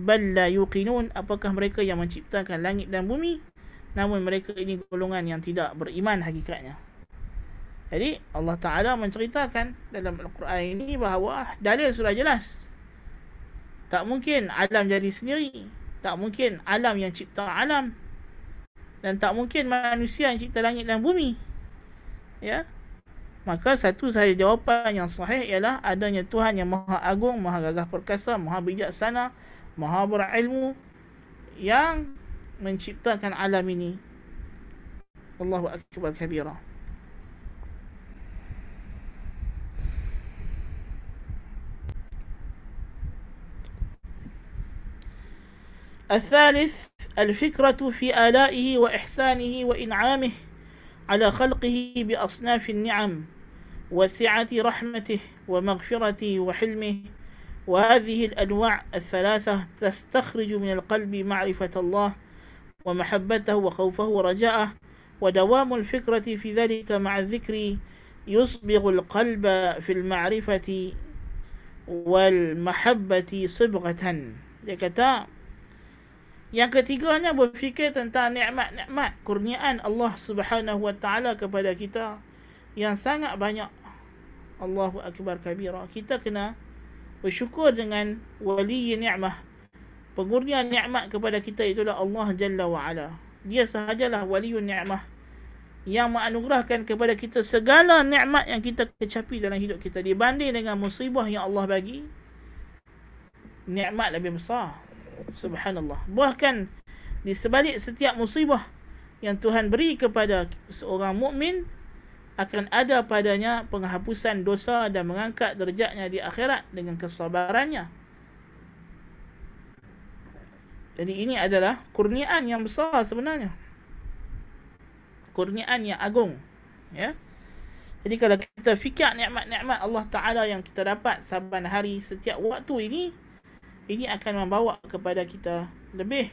bal la yuqinun? Apakah mereka yang menciptakan langit dan bumi? Namun mereka ini golongan yang tidak beriman hakikatnya. Jadi Allah Taala menceritakan dalam Al-Quran ini bahawa dalil sudah jelas. Tak mungkin alam jadi sendiri tak mungkin alam yang cipta alam. Dan tak mungkin manusia yang cipta langit dan bumi. Ya. Maka satu sahaja jawapan yang sahih ialah adanya Tuhan yang maha agung maha gagah perkasa maha bijaksana maha berilmu yang menciptakan alam ini. Allahu akbar kabira الثالث الفكرة في آلائه وإحسانه وإنعامه على خلقه بأصناف النعم وسعة رحمته ومغفرته وحلمه. وهذه الأنواع الثلاثة تستخرج من القلب معرفة الله ومحبته وخوفه ورجاءه. ودوام الفكرة في ذلك مع الذكر يصبغ القلب في المعرفة والمحبة صبغة. Dia Yang ketiganya berfikir tentang nikmat-nikmat kurniaan Allah Subhanahu Wa Taala kepada kita yang sangat banyak. Allahu akbar kabira. Kita kena bersyukur dengan wali nikmah. Pengurnian nikmat kepada kita itulah Allah Jalla wa Ala. Dia sahajalah wali nikmah yang menganugerahkan kepada kita segala nikmat yang kita kecapi dalam hidup kita dibanding dengan musibah yang Allah bagi. Nikmat lebih besar. Subhanallah. Bahkan di sebalik setiap musibah yang Tuhan beri kepada seorang mukmin akan ada padanya penghapusan dosa dan mengangkat derajatnya di akhirat dengan kesabarannya. Jadi ini adalah kurniaan yang besar sebenarnya. Kurniaan yang agung. Ya. Jadi kalau kita fikir nikmat-nikmat Allah Ta'ala yang kita dapat saban hari setiap waktu ini, ini akan membawa kepada kita lebih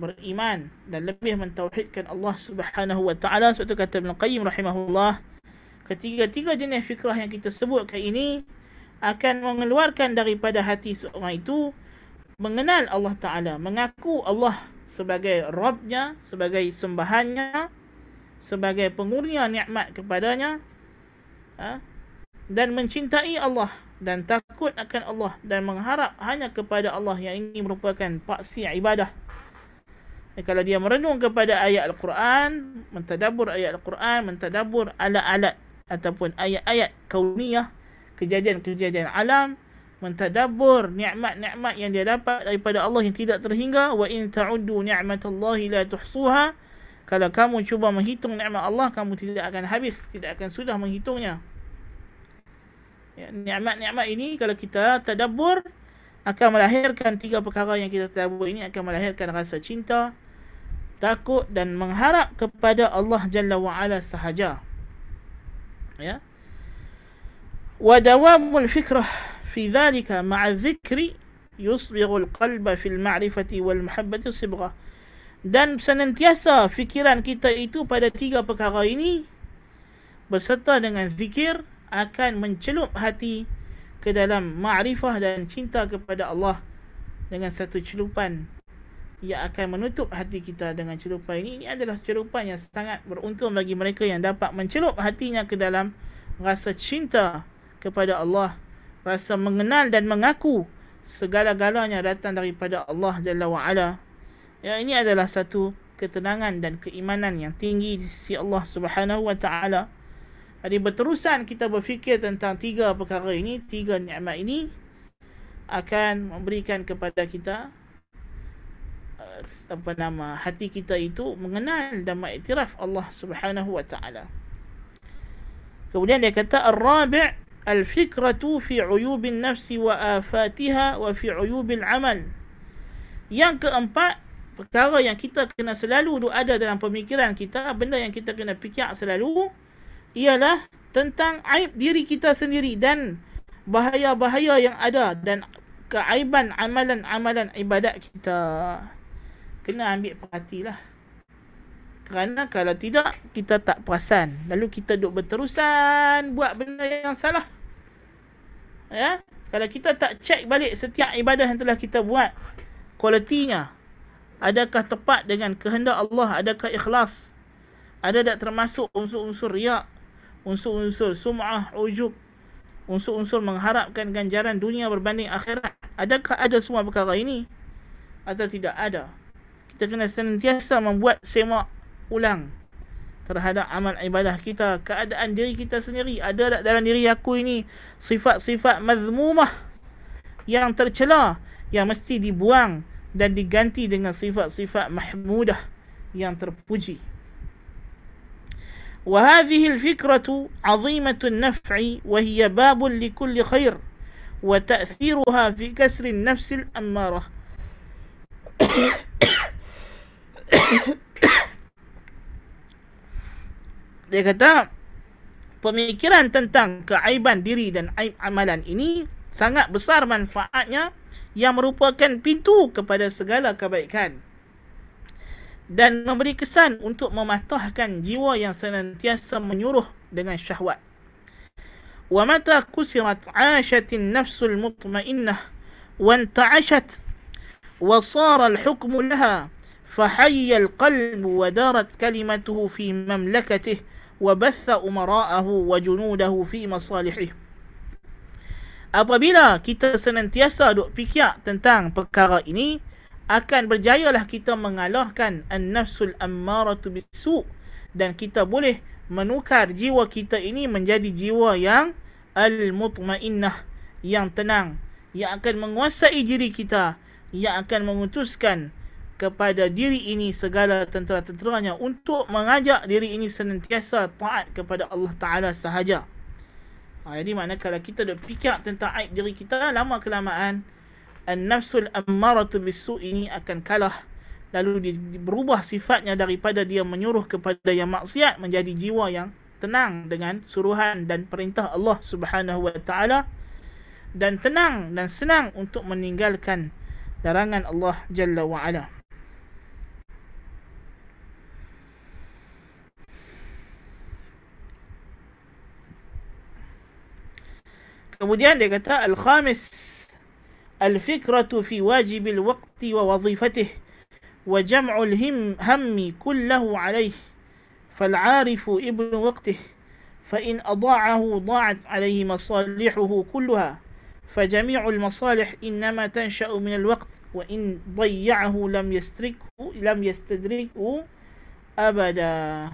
beriman dan lebih mentauhidkan Allah Subhanahu wa taala sebab itu kata Ibn Qayyim rahimahullah ketiga-tiga jenis fikrah yang kita sebutkan ini akan mengeluarkan daripada hati seorang itu mengenal Allah taala mengaku Allah sebagai Rabbnya sebagai sembahannya sebagai pengurnia nikmat kepadanya ha? dan mencintai Allah dan takut akan Allah dan mengharap hanya kepada Allah yang ini merupakan paksi ibadah. Dan kalau dia merenung kepada ayat Al-Quran, mentadabur ayat Al-Quran, mentadabur alat-alat ataupun ayat-ayat kauniyah, kejadian-kejadian alam, mentadabur nikmat-nikmat yang dia dapat daripada Allah yang tidak terhingga, wa in ta'uddu ni'matallahi la tuhsuha. Kalau kamu cuba menghitung nikmat Allah, kamu tidak akan habis, tidak akan sudah menghitungnya. Ya, nikmat-nikmat ini kalau kita tadabbur akan melahirkan tiga perkara yang kita tadabbur ini akan melahirkan rasa cinta, takut dan mengharap kepada Allah Jalla wa Ala sahaja. Ya. Wa dawamul fikrah fi dhalika ma'a dhikri yusbighu al-qalba fil ma'rifati wal mahabbati sibghah. Dan senantiasa fikiran kita itu pada tiga perkara ini berserta dengan zikir akan mencelup hati ke dalam ma'rifah dan cinta kepada Allah dengan satu celupan yang akan menutup hati kita dengan celupan ini. Ini adalah celupan yang sangat beruntung bagi mereka yang dapat mencelup hatinya ke dalam rasa cinta kepada Allah. Rasa mengenal dan mengaku segala-galanya datang daripada Allah Jalla wa'ala. Ya, ini adalah satu ketenangan dan keimanan yang tinggi di sisi Allah Subhanahu wa taala. Jadi berterusan kita berfikir tentang tiga perkara ini, tiga nikmat ini akan memberikan kepada kita uh, apa nama hati kita itu mengenal dan mengiktiraf Allah Subhanahu wa taala. Kemudian dia kata ar-rabi' al-fikratu fi 'uyub an-nafs wa afatiha wa fi 'uyub al-'amal. Yang keempat, perkara yang kita kena selalu ada dalam pemikiran kita, benda yang kita kena fikir selalu ialah tentang aib diri kita sendiri dan bahaya-bahaya yang ada dan keaiban amalan-amalan ibadat kita. kena ambil perhatilah. Kerana kalau tidak, kita tak perasan. Lalu kita duduk berterusan buat benda yang salah. Ya? Kalau kita tak cek balik setiap ibadah yang telah kita buat, kualitinya, adakah tepat dengan kehendak Allah, adakah ikhlas, ada tak termasuk unsur-unsur riak, unsur-unsur sum'ah, ujub, unsur-unsur mengharapkan ganjaran dunia berbanding akhirat. Adakah ada semua perkara ini? Atau tidak ada? Kita kena sentiasa membuat semak ulang terhadap amal ibadah kita, keadaan diri kita sendiri. Ada tak dalam diri aku ini sifat-sifat mazmumah yang tercela yang mesti dibuang dan diganti dengan sifat-sifat mahmudah yang terpuji. وهذه الفكرة عظيمة النفع وهي باب لكل خير وتأثيرها في كسر النفس الأمارة dia kata pemikiran tentang keaiban diri dan aib amalan ini sangat besar manfaatnya yang merupakan pintu kepada segala kebaikan dan memberi kesan untuk mematahkan jiwa yang senantiasa menyuruh dengan syahwat. Wa mata kusirat 'ashatin nafsul mutmainnah wa anta'ashat wa sara al-hukmu laha فحي القلب ودارت كلمته في مملكته وبث أمراءه وجنوده في مصالحه Apabila kita senantiasa duk fikir tentang perkara ini, akan berjayalah kita mengalahkan an-nafsul ammaratu bisu dan kita boleh menukar jiwa kita ini menjadi jiwa yang al-mutmainnah yang tenang yang akan menguasai diri kita yang akan mengutuskan kepada diri ini segala tentera-tenteranya untuk mengajak diri ini senantiasa taat kepada Allah Ta'ala sahaja. Ha, jadi makna kalau kita dah fikir tentang aib diri kita, lama kelamaan, An-nafsul ammaratu bisu ini akan kalah. Lalu dia berubah sifatnya daripada dia menyuruh kepada yang maksiat menjadi jiwa yang tenang dengan suruhan dan perintah Allah Subhanahu wa taala dan tenang dan senang untuk meninggalkan larangan Allah Jalla wa Ala. Kemudian dia kata al-khamis wajib al-waqt wa wazifatihi wa jam'u al-him hammi kullahu alayhi فالعارف ابن وقته فإن أضاعه ضاعت عليه مصالحه كلها فجميع المصالح إنما تنشأ من الوقت وإن ضيعه لم يستدركه لم يستدركه أبدا.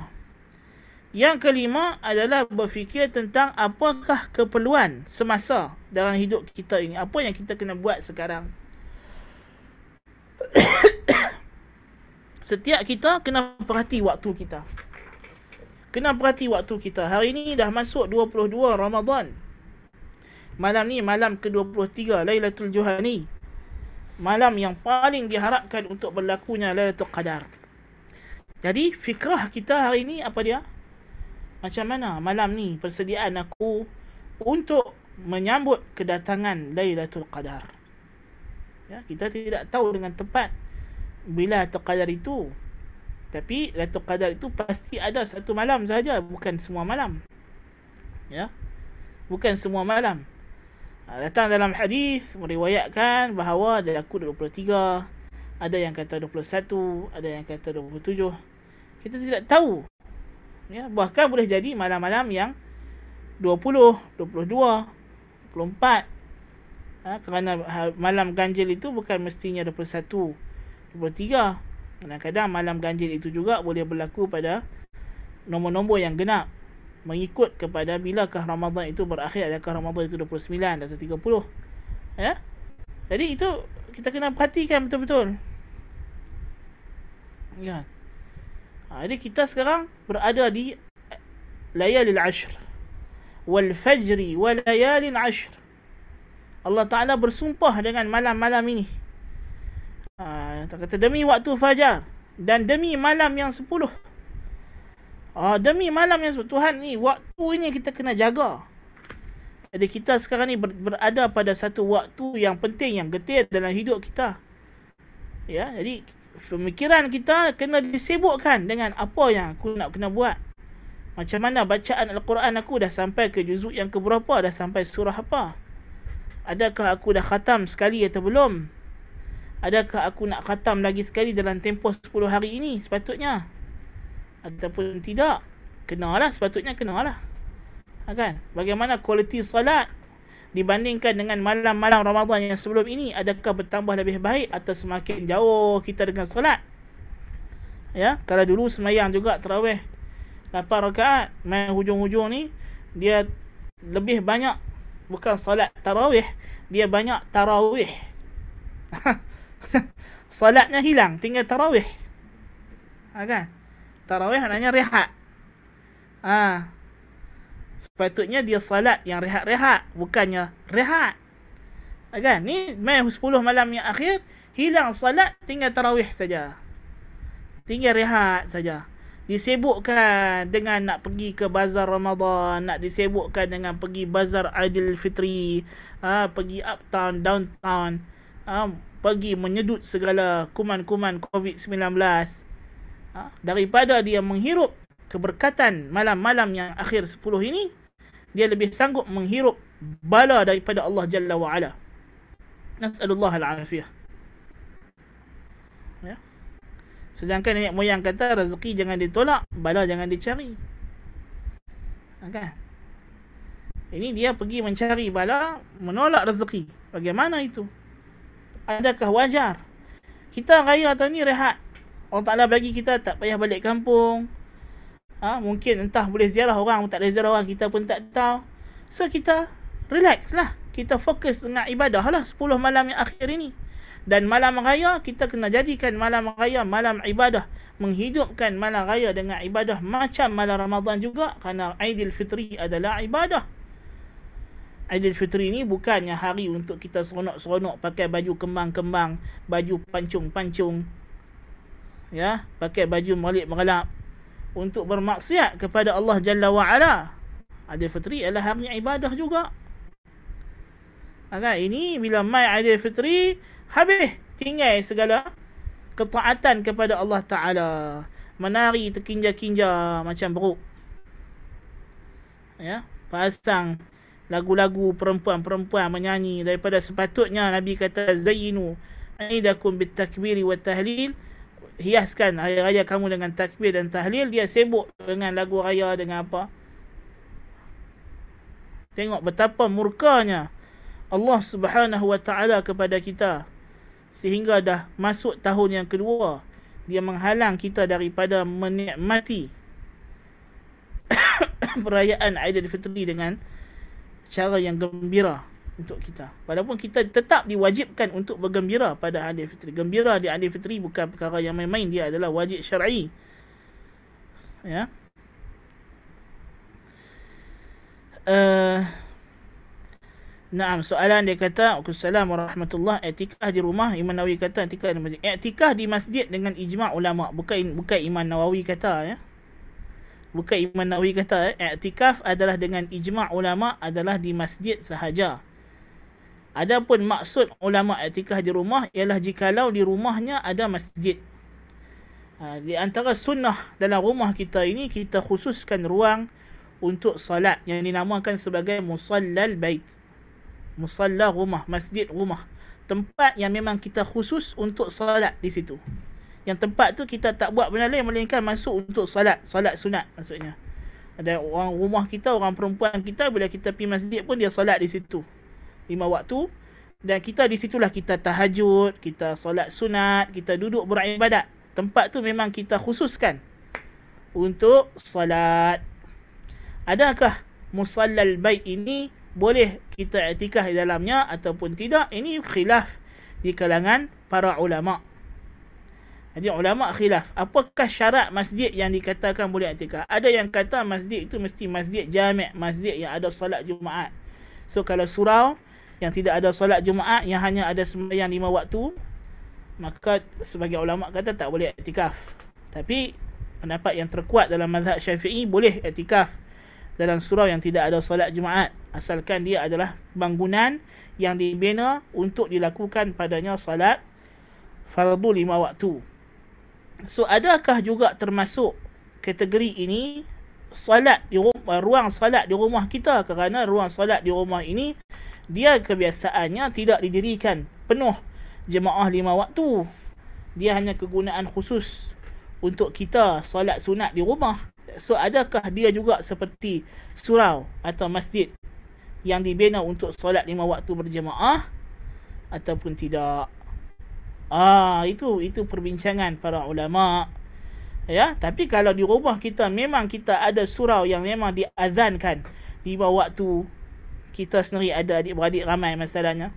Yang kelima adalah berfikir tentang apakah keperluan semasa dalam hidup kita ini. Apa yang kita kena buat sekarang. Setiap kita kena perhati waktu kita. Kena perhati waktu kita. Hari ini dah masuk 22 Ramadan. Malam ni malam ke-23 Lailatul Juhani. Malam yang paling diharapkan untuk berlakunya Lailatul Qadar. Jadi fikrah kita hari ini apa dia? Macam mana malam ni persediaan aku untuk menyambut kedatangan Lailatul Qadar. Ya, kita tidak tahu dengan tepat bila Lailatul Qadar itu. Tapi Lailatul Qadar itu pasti ada satu malam saja, bukan semua malam. Ya. Bukan semua malam. Ha, datang dalam hadis meriwayatkan bahawa ada aku 23, ada yang kata 21, ada yang kata 27. Kita tidak tahu ya bahkan boleh jadi malam-malam yang 20 22 24 ha, kerana ha, malam ganjil itu bukan mestinya 21 23 kadang-kadang malam ganjil itu juga boleh berlaku pada nombor-nombor yang genap. Mengikut kepada bilakah Ramadan itu berakhir adakah Ramadan itu 29 atau 30 ya? Jadi itu kita kena perhatikan betul-betul. Ya Ha, jadi kita sekarang berada di layalil ashr. Wal fajri wa layalin ashr. Allah Ta'ala bersumpah dengan malam-malam ini. Ha, kata demi waktu fajar. Dan demi malam yang sepuluh. Ha, demi malam yang sepuluh. Tuhan ni, waktu ini kita kena jaga. Jadi kita sekarang ni ber, berada pada satu waktu yang penting, yang getir dalam hidup kita. Ya, jadi pemikiran kita kena disibukkan dengan apa yang aku nak kena buat. Macam mana bacaan Al-Quran aku dah sampai ke juzuk yang keberapa, dah sampai surah apa? Adakah aku dah khatam sekali atau belum? Adakah aku nak khatam lagi sekali dalam tempoh 10 hari ini sepatutnya? Ataupun tidak? Kenalah, sepatutnya kenalah. Ha, kan? Bagaimana kualiti salat dibandingkan dengan malam-malam Ramadan yang sebelum ini adakah bertambah lebih baik atau semakin jauh kita dengan salat? Ya, kalau dulu semayang juga tarawih 8 rakaat main hujung-hujung ni dia lebih banyak bukan solat tarawih dia banyak tarawih solatnya hilang tinggal tarawih ha, kan tarawih maknanya rehat ha. Sepatutnya dia solat yang rehat-rehat bukannya rehat. Ha, kan? Ni main 10 malam yang akhir hilang solat tinggal tarawih saja. Tinggal rehat saja. Disebutkan dengan nak pergi ke bazar Ramadan, nak disebutkan dengan pergi bazar Aidil Fitri, ha, pergi uptown, downtown, ha, pergi menyedut segala kuman-kuman COVID-19. Ha, daripada dia menghirup keberkatan malam-malam yang akhir 10 ini, dia lebih sanggup menghirup bala daripada Allah Jalla wa'ala. Nas'alullah al-afiyah. Ya. Sedangkan nenek moyang kata rezeki jangan ditolak, bala jangan dicari. Ha, kan? Ini dia pergi mencari bala, menolak rezeki. Bagaimana itu? Adakah wajar? Kita raya tahun ni rehat. Allah Ta'ala bagi kita tak payah balik kampung. Ha, mungkin entah boleh ziarah orang, tak boleh ziarah orang, kita pun tak tahu. So kita relax lah. Kita fokus dengan ibadah lah 10 malam yang akhir ini. Dan malam raya kita kena jadikan malam raya malam ibadah. Menghidupkan malam raya dengan ibadah macam malam Ramadan juga kerana Aidil Fitri adalah ibadah. Aidil Fitri ni bukannya hari untuk kita seronok-seronok pakai baju kembang-kembang baju pancung-pancung. Ya pakai baju malik merelap untuk bermaksiat kepada Allah Jalla wa Ala Aidil Fitri adalah hari ibadah juga. Maka ini bila mai Aidil Fitri habis tinggal segala ketaatan kepada Allah Taala. Menari terkinja-kinja macam beruk. Ya pasang lagu-lagu perempuan-perempuan menyanyi daripada sepatutnya Nabi kata zayyinu aidakum bitakbiri wa tahlil hiaskan hari raya kamu dengan takbir dan tahlil dia sibuk dengan lagu raya dengan apa. Tengok betapa murkanya Allah Subhanahu wa taala kepada kita. Sehingga dah masuk tahun yang kedua dia menghalang kita daripada menikmati perayaan Aidilfitri dengan cara yang gembira untuk kita. Walaupun kita tetap diwajibkan untuk bergembira pada Aidilfitri. Gembira di Aidilfitri bukan perkara yang main-main, dia adalah wajib syar'i. Ya. Uh, Naam, soalan dia kata, Assalamualaikum warahmatullahi I'tikah di rumah, Imam Nawawi kata i'tikah di masjid. I'tikah di masjid dengan ijma' ulama, bukan bukan Imam Nawawi kata ya. Bukan Imam Nawawi kata, i'tikaf adalah dengan ijma' ulama adalah di masjid sahaja. Adapun maksud ulama i'tikah di rumah ialah jikalau di rumahnya ada masjid. Ha, di antara sunnah dalam rumah kita ini kita khususkan ruang untuk salat yang dinamakan sebagai musallal bait musalla rumah, masjid rumah. Tempat yang memang kita khusus untuk salat di situ. Yang tempat tu kita tak buat benda lain melainkan masuk untuk salat, salat sunat maksudnya. Ada orang rumah kita, orang perempuan kita bila kita pergi masjid pun dia salat di situ. Lima waktu dan kita di situlah kita tahajud, kita solat sunat, kita duduk beribadat. Tempat tu memang kita khususkan untuk solat. Adakah musallal bait ini boleh kita i'tikaf di dalamnya ataupun tidak? Ini khilaf di kalangan para ulama. Jadi ulama khilaf. Apakah syarat masjid yang dikatakan boleh i'tikaf ada yang kata masjid itu mesti masjid jami' masjid yang ada solat jumaat. So kalau surau yang tidak ada solat jumaat yang hanya ada sembahyang lima waktu maka sebagai ulama kata tak boleh i'tikaf. Tapi pendapat yang terkuat dalam mazhab syafi'i boleh i'tikaf dalam surau yang tidak ada solat Jumaat. Asalkan dia adalah bangunan yang dibina untuk dilakukan padanya solat fardu lima waktu. So adakah juga termasuk kategori ini salat di ruang salat di rumah kita? Kerana ruang salat di rumah ini dia kebiasaannya tidak didirikan penuh jemaah lima waktu. Dia hanya kegunaan khusus untuk kita salat sunat di rumah. So adakah dia juga seperti surau atau masjid yang dibina untuk salat lima waktu berjemaah ataupun tidak? Ah itu itu perbincangan para ulama. Ya, tapi kalau di rumah kita memang kita ada surau yang memang diazankan di bawah waktu kita sendiri ada adik-beradik ramai masalahnya.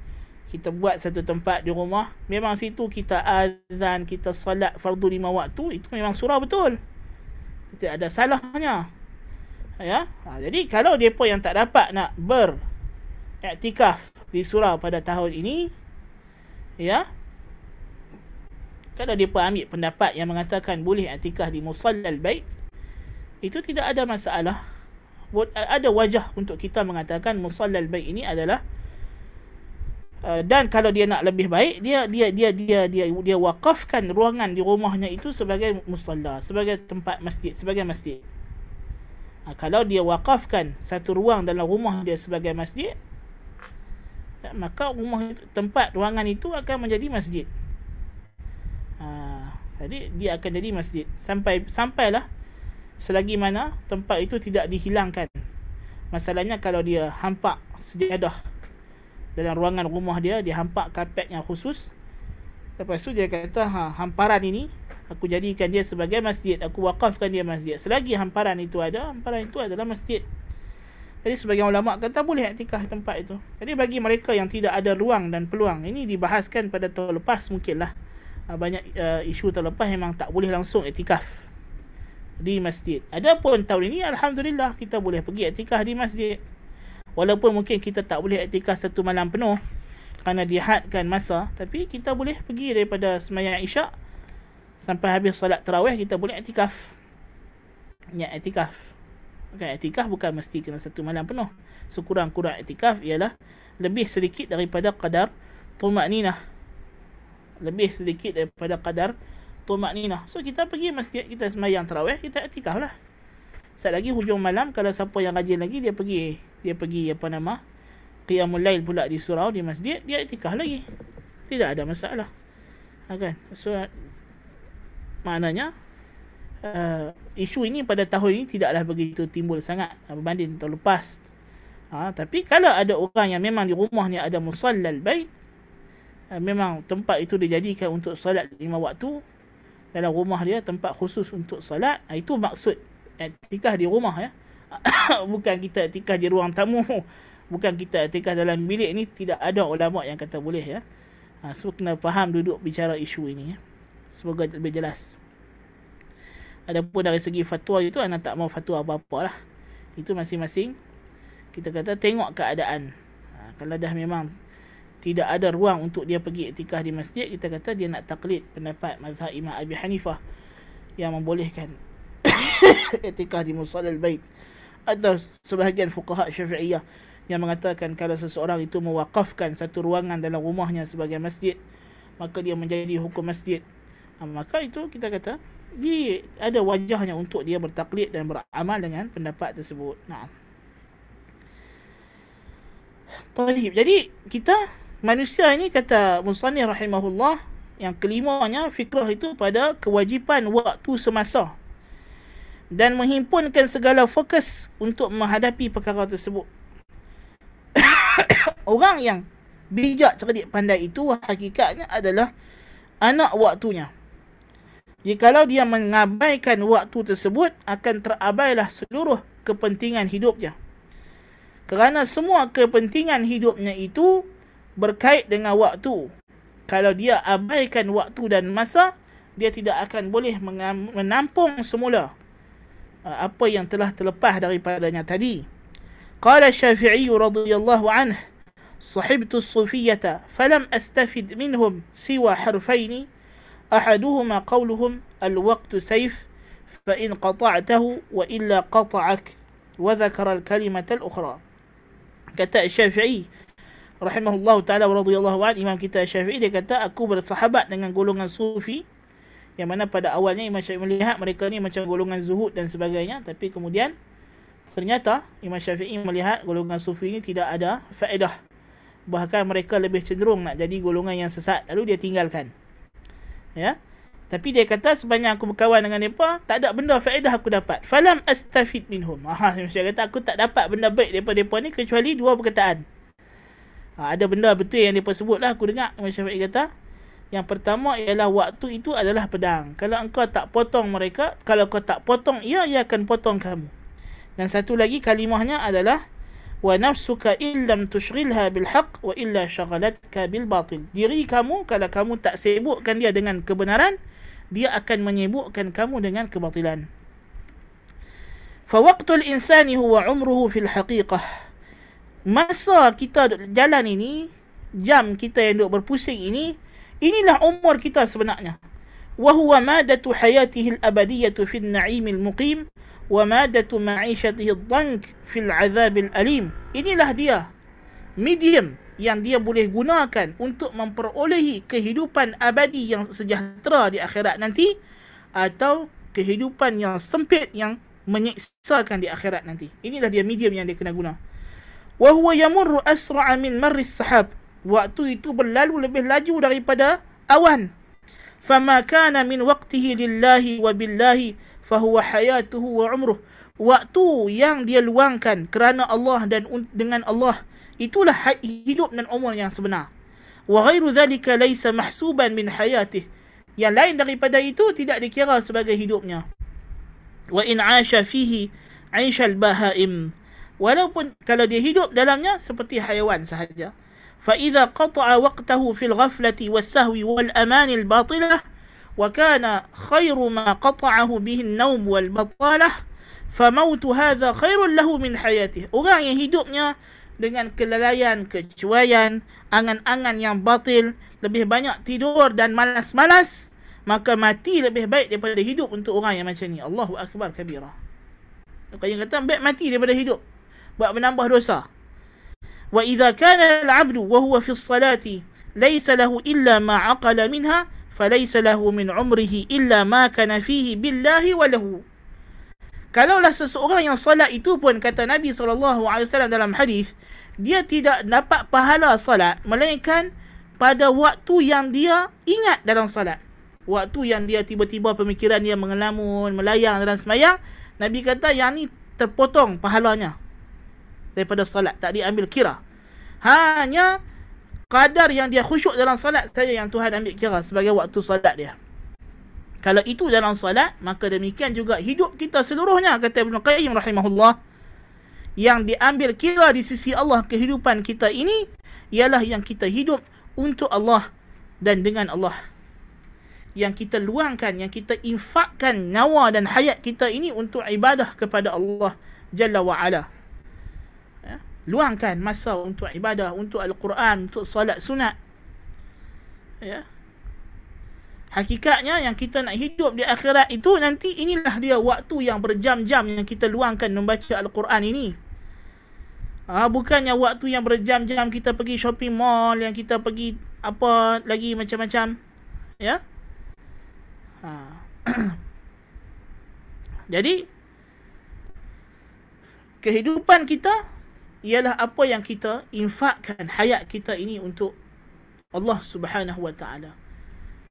Kita buat satu tempat di rumah, memang situ kita azan, kita solat fardu lima waktu, itu memang surau betul. Tidak ada salahnya. Ya, ha, jadi kalau depa yang tak dapat nak ber iktikaf di surau pada tahun ini, ya, kalau dia ambil pendapat yang mengatakan boleh i'tikaf di musallal bait itu tidak ada masalah ada wajah untuk kita mengatakan musallal bait ini adalah uh, dan kalau dia nak lebih baik dia dia dia dia dia dia wakafkan ruangan di rumahnya itu sebagai musalla sebagai tempat masjid sebagai masjid. Uh, kalau dia wakafkan satu ruang dalam rumah dia sebagai masjid maka rumah tempat ruangan itu akan menjadi masjid. Jadi dia akan jadi masjid. Sampai sampailah selagi mana tempat itu tidak dihilangkan. Masalahnya kalau dia hampak sejadah dalam ruangan rumah dia, dia hampak kapet yang khusus. Lepas tu dia kata, ha, hamparan ini aku jadikan dia sebagai masjid. Aku wakafkan dia masjid. Selagi hamparan itu ada, hamparan itu adalah masjid. Jadi sebagian ulama kata boleh iktikaf tempat itu. Jadi bagi mereka yang tidak ada ruang dan peluang, ini dibahaskan pada tahun lepas mungkinlah. Ah, banyak uh, isu terlepas memang tak boleh langsung etikaf di masjid. Adapun tahun ini alhamdulillah kita boleh pergi etikaf di masjid. Walaupun mungkin kita tak boleh etikaf satu malam penuh kerana dihadkan masa, tapi kita boleh pergi daripada sembahyang Isyak sampai habis solat tarawih kita boleh etikaf. Ya etikaf. Bukan etikaf bukan mesti kena satu malam penuh. Sekurang-kurang etikaf ialah lebih sedikit daripada kadar tumak ninah lebih sedikit daripada kadar tumak nina. So kita pergi masjid, kita semayang terawih, kita etikaf lah. Saat lagi hujung malam, kalau siapa yang rajin lagi, dia pergi, dia pergi apa nama, qiyamul lail pula di surau, di masjid, dia etikaf lagi. Tidak ada masalah. Ha, kan? So, maknanya, uh, isu ini pada tahun ini tidaklah begitu timbul sangat berbanding tahun lepas. Ha, tapi kalau ada orang yang memang di rumahnya ada musallal bait, Eh, memang tempat itu dijadikan untuk salat lima waktu dalam rumah dia tempat khusus untuk salat ah, itu maksud etikah di rumah ya. Bukan kita etikah di ruang tamu. Bukan kita etikah dalam bilik ini tidak ada ulama yang kata boleh ya. Ha, so kena faham duduk bicara isu ini ya. Semoga lebih jelas. Adapun dari segi fatwa itu anak tak mau fatwa apa-apa lah. Itu masing-masing. Kita kata tengok keadaan. Ha, kalau dah memang tidak ada ruang untuk dia pergi iktikaf di masjid kita kata dia nak taklid pendapat mazhab Imam Abi Hanifah yang membolehkan iktikaf di musallal bait atau sebahagian fuqaha Syafi'iyah yang mengatakan kalau seseorang itu mewakafkan satu ruangan dalam rumahnya sebagai masjid maka dia menjadi hukum masjid. Ha, maka itu kita kata dia ada wajahnya untuk dia bertaklid dan beramal dengan pendapat tersebut. Nah Jadi kita manusia ini kata Musani rahimahullah yang kelimanya fikrah itu pada kewajipan waktu semasa dan menghimpunkan segala fokus untuk menghadapi perkara tersebut. Orang yang bijak cerdik pandai itu hakikatnya adalah anak waktunya. Jikalau dia mengabaikan waktu tersebut akan terabailah seluruh kepentingan hidupnya. Kerana semua kepentingan hidupnya itu berkait dengan waktu. Kalau dia abaikan waktu dan masa, dia tidak akan boleh menampung semula uh, apa yang telah terlepas daripadanya tadi. Qala Syafi'i radhiyallahu anhu صحبت الصوفية فلم أستفد منهم سوى حرفين أحدهما قولهم الوقت سيف فإن قطعته وإلا قطعك وذكر الكلمة الأخرى كتاء الشافعي rahimahullah taala wa radhiyallahu an Imam kita Syafi'i dia kata aku bersahabat dengan golongan sufi Yang mana pada awalnya Imam Syafi'i melihat mereka ni macam golongan zuhud dan sebagainya. Tapi kemudian ternyata Imam Syafi'i melihat golongan sufi ini tidak ada faedah. Bahkan mereka lebih cenderung nak jadi golongan yang sesat. Lalu dia tinggalkan. Ya. Tapi dia kata sebanyak aku berkawan dengan mereka, tak ada benda faedah aku dapat. Falam astafid minhum. Ha, saya kata aku tak dapat benda baik daripada mereka ni kecuali dua perkataan. Ha, ada benda betul yang mereka sebut lah aku dengar. Imam Syafi'i kata. Yang pertama ialah waktu itu adalah pedang. Kalau engkau tak potong mereka, kalau kau tak potong ia, ia akan potong kamu. Dan satu lagi kalimahnya adalah wa nafsuka illam tushghilha bil haqq wa illa shaghalatka bil batil. Diri kamu kalau kamu tak sibukkan dia dengan kebenaran, dia akan menyibukkan kamu dengan kebatilan. Fa waqtul insani huwa umruhu fil haqiqah. Masa kita jalan ini, jam kita yang duk berpusing ini, inilah umur kita sebenarnya. Madatu hayatihi al-abadiyyah fi an-na'im al-muqim wa madatu ma'ishatihi ad-dank fi al-'adhab al-alim. Inilah dia. Medium yang dia boleh gunakan untuk memperolehi kehidupan abadi yang sejahtera di akhirat nanti atau kehidupan yang sempit yang menyiksakan di akhirat nanti. Inilah dia medium yang dia kena guna. Wa huwa yamurru asra'a min marri sahab. Waktu itu berlalu lebih laju daripada awan. Fama kana min waqtihi lillahi wa billahi fahuwa hayatuhu wa umruh. Waktu yang dia luangkan kerana Allah dan dengan Allah itulah hidup dan umur yang sebenar wa ghairu dhalika laysa mahsuban min hayatih yang lain daripada itu tidak dikira sebagai hidupnya wa in 'asha fihi 'aisha al-bahaim walaupun kalau dia hidup dalamnya seperti haiwan sahaja qata'a waqtahu fil ghaflati was-sahwi wal-aman al-batilah wa kana khairu ma qata'ahu bihi an-nawm wal-batalah famautu hadha khairun lahu min hayatih orang yang hidupnya dengan kelalaian, kecuaian, angan-angan yang batil, lebih banyak tidur dan malas-malas, maka mati lebih baik daripada hidup untuk orang yang macam ni. Allahu Akbar kabira. Kalau yang kata, baik mati daripada hidup. Buat menambah dosa. Wa idha kana al-abdu wa huwa fi salati laysa lahu illa ma aqala minha falaysa lahu min umrihi illa ma kana fihi billahi wa lahu. Kalaulah seseorang yang solat itu pun kata Nabi SAW dalam hadis dia tidak dapat pahala solat melainkan pada waktu yang dia ingat dalam solat. Waktu yang dia tiba-tiba pemikiran dia mengelamun, melayang dalam semayang, Nabi kata yang ni terpotong pahalanya daripada solat, tak diambil kira. Hanya kadar yang dia khusyuk dalam solat saja yang Tuhan ambil kira sebagai waktu solat dia. Kalau itu dalam salat, maka demikian juga hidup kita seluruhnya, kata Ibn Qayyim rahimahullah. Yang diambil kira di sisi Allah kehidupan kita ini, ialah yang kita hidup untuk Allah dan dengan Allah. Yang kita luangkan, yang kita infakkan nyawa dan hayat kita ini untuk ibadah kepada Allah Jalla wa'ala. Ya? Luangkan masa untuk ibadah, untuk Al-Quran, untuk salat sunat. Ya? Hakikatnya yang kita nak hidup di akhirat itu nanti inilah dia waktu yang berjam-jam yang kita luangkan membaca Al-Quran ini. Ha, bukannya waktu yang berjam-jam kita pergi shopping mall, yang kita pergi apa lagi macam-macam. Ya. Ha. Jadi kehidupan kita ialah apa yang kita infakkan hayat kita ini untuk Allah Subhanahu Wa Taala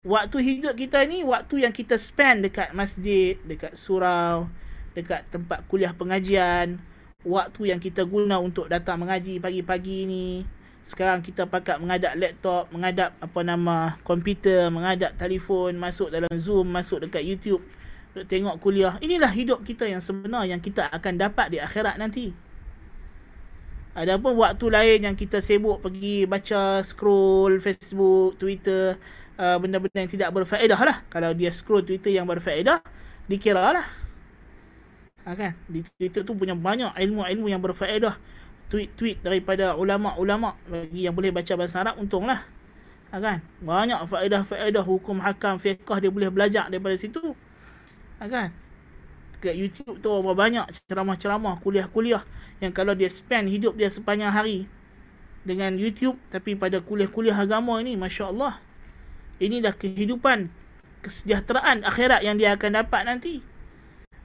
waktu hidup kita ni waktu yang kita spend dekat masjid, dekat surau, dekat tempat kuliah pengajian, waktu yang kita guna untuk datang mengaji pagi-pagi ni. Sekarang kita pakai mengadap laptop, mengadap apa nama komputer, mengadap telefon, masuk dalam Zoom, masuk dekat YouTube untuk tengok kuliah. Inilah hidup kita yang sebenar yang kita akan dapat di akhirat nanti. Adapun waktu lain yang kita sibuk pergi baca scroll Facebook, Twitter, Uh, benda-benda yang tidak berfaedah lah. Kalau dia scroll Twitter yang berfaedah, dikira lah. Ha, kan? Di Twitter tu punya banyak ilmu-ilmu yang berfaedah. Tweet-tweet daripada ulama'-ulama' bagi yang boleh baca bahasa Arab, untunglah. Ha, kan? Banyak faedah-faedah hukum hakam, fiqah dia boleh belajar daripada situ. Ha, kan? Dekat YouTube tu banyak ceramah-ceramah, kuliah-kuliah yang kalau dia spend hidup dia sepanjang hari dengan YouTube tapi pada kuliah-kuliah agama ini, Masya Allah, inilah kehidupan kesejahteraan akhirat yang dia akan dapat nanti.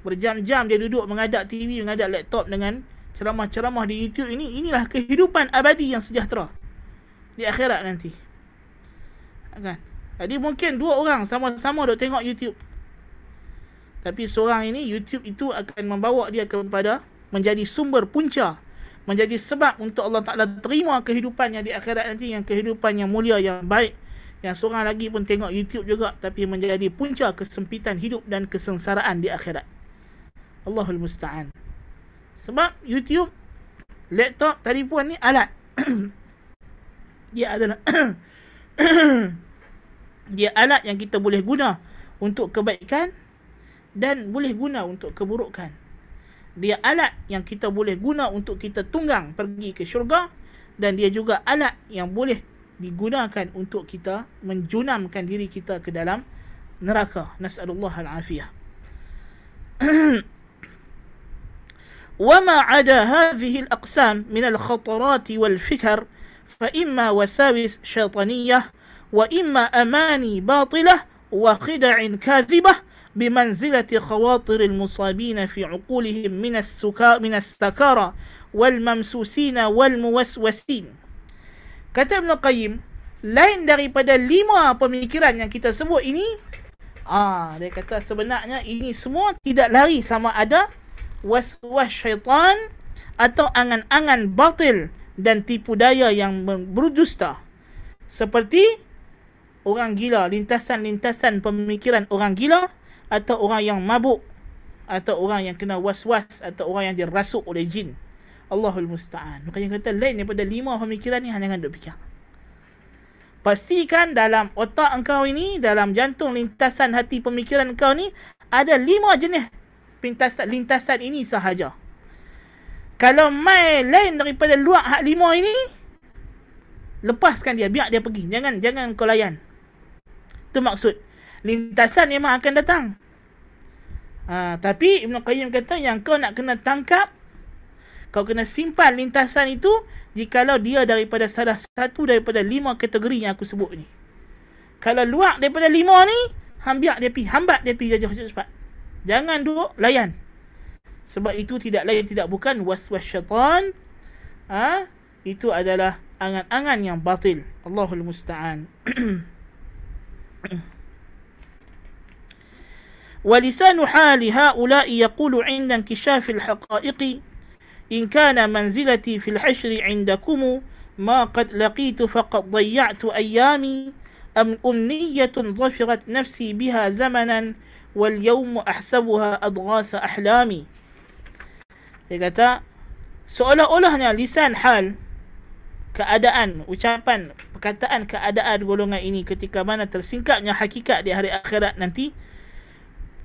Berjam-jam dia duduk mengadap TV, mengadap laptop dengan ceramah-ceramah di YouTube ini. Inilah kehidupan abadi yang sejahtera di akhirat nanti. Kan? Jadi mungkin dua orang sama-sama duk tengok YouTube. Tapi seorang ini YouTube itu akan membawa dia kepada menjadi sumber punca menjadi sebab untuk Allah Ta'ala terima kehidupannya di akhirat nanti yang kehidupan yang mulia yang baik. Yang seorang lagi pun tengok YouTube juga tapi menjadi punca kesempitan hidup dan kesengsaraan di akhirat. Allahul Musta'an. Sebab YouTube laptop, telefon ni alat. Dia adalah dia alat yang kita boleh guna untuk kebaikan dan boleh guna untuk keburukan dia alat yang kita boleh guna untuk kita tunggang pergi ke syurga dan dia juga alat yang boleh digunakan untuk kita menjunamkan diri kita ke dalam neraka nasallallahu alafiyah وما عدا هذه الأقسام من الخطرات والفكر فإما وساوس شيطانية وإما أماني باطلة وخدع كاذبة بمنزلة خواطر المصابين في عقولهم من السكا من السكارى والممسوسين والموسوسين kata Ibn Qayyim lain daripada lima pemikiran yang kita sebut ini ah dia kata sebenarnya ini semua tidak lari sama ada waswas syaitan atau angan-angan batil dan tipu daya yang berdusta seperti orang gila lintasan-lintasan pemikiran orang gila atau orang yang mabuk atau orang yang kena was-was atau orang yang dirasuk oleh jin. Allahul Musta'an. Makanya kata lain daripada lima pemikiran ni hanya duk fikir. Pastikan dalam otak engkau ini, dalam jantung lintasan hati pemikiran engkau ni, ada lima jenis lintasan, lintasan ini sahaja. Kalau mai lain daripada luar hak lima ini, lepaskan dia, biar dia pergi. Jangan jangan kau layan. Itu maksud lintasan memang akan datang. Ha, tapi Ibn Qayyim kata yang kau nak kena tangkap, kau kena simpan lintasan itu jikalau dia daripada salah satu daripada lima kategori yang aku sebut ni. Kalau luar daripada lima ni, hambiak dia pi, hambat dia pi jauh cepat. Jangan duduk layan. Sebab itu tidak lain tidak bukan waswas syaitan. Ha? Itu adalah angan-angan yang batil. Allahul Musta'an. ولسان حال هؤلاء يقول عند انكشاف الحقائق إن كان منزلتي في الحشر عندكم ما قد لقيت فقد ضيعت أيامي أم أمنية ظفرت نفسي بها زمنا واليوم أحسبها أضغاث أحلامي Dia kata seolah-olahnya lisan hal keadaan, ucapan, perkataan keadaan golongan ini ketika mana tersingkapnya hakikat di hari akhirat nanti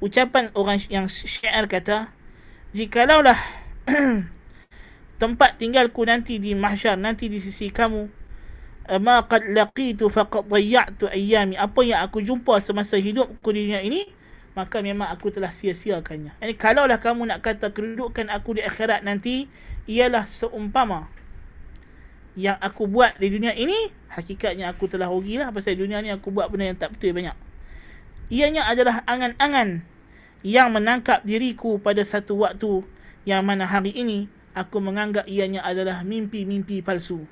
ucapan orang yang syair kata jikalaulah tempat tinggalku nanti di mahsyar nanti di sisi kamu eh, ma qad laqitu faqad dayya'tu ayyami. Apa yang aku jumpa semasa hidupku di dunia ini maka memang aku telah sia-siakannya. Yani kalaulah kamu nak kata kedudukan aku di akhirat nanti ialah seumpama yang aku buat di dunia ini hakikatnya aku telah rugilah pasal dunia ni aku buat benda yang tak betul banyak. Ianya adalah angan-angan yang menangkap diriku pada satu waktu yang mana hari ini aku menganggap ianya adalah mimpi-mimpi palsu.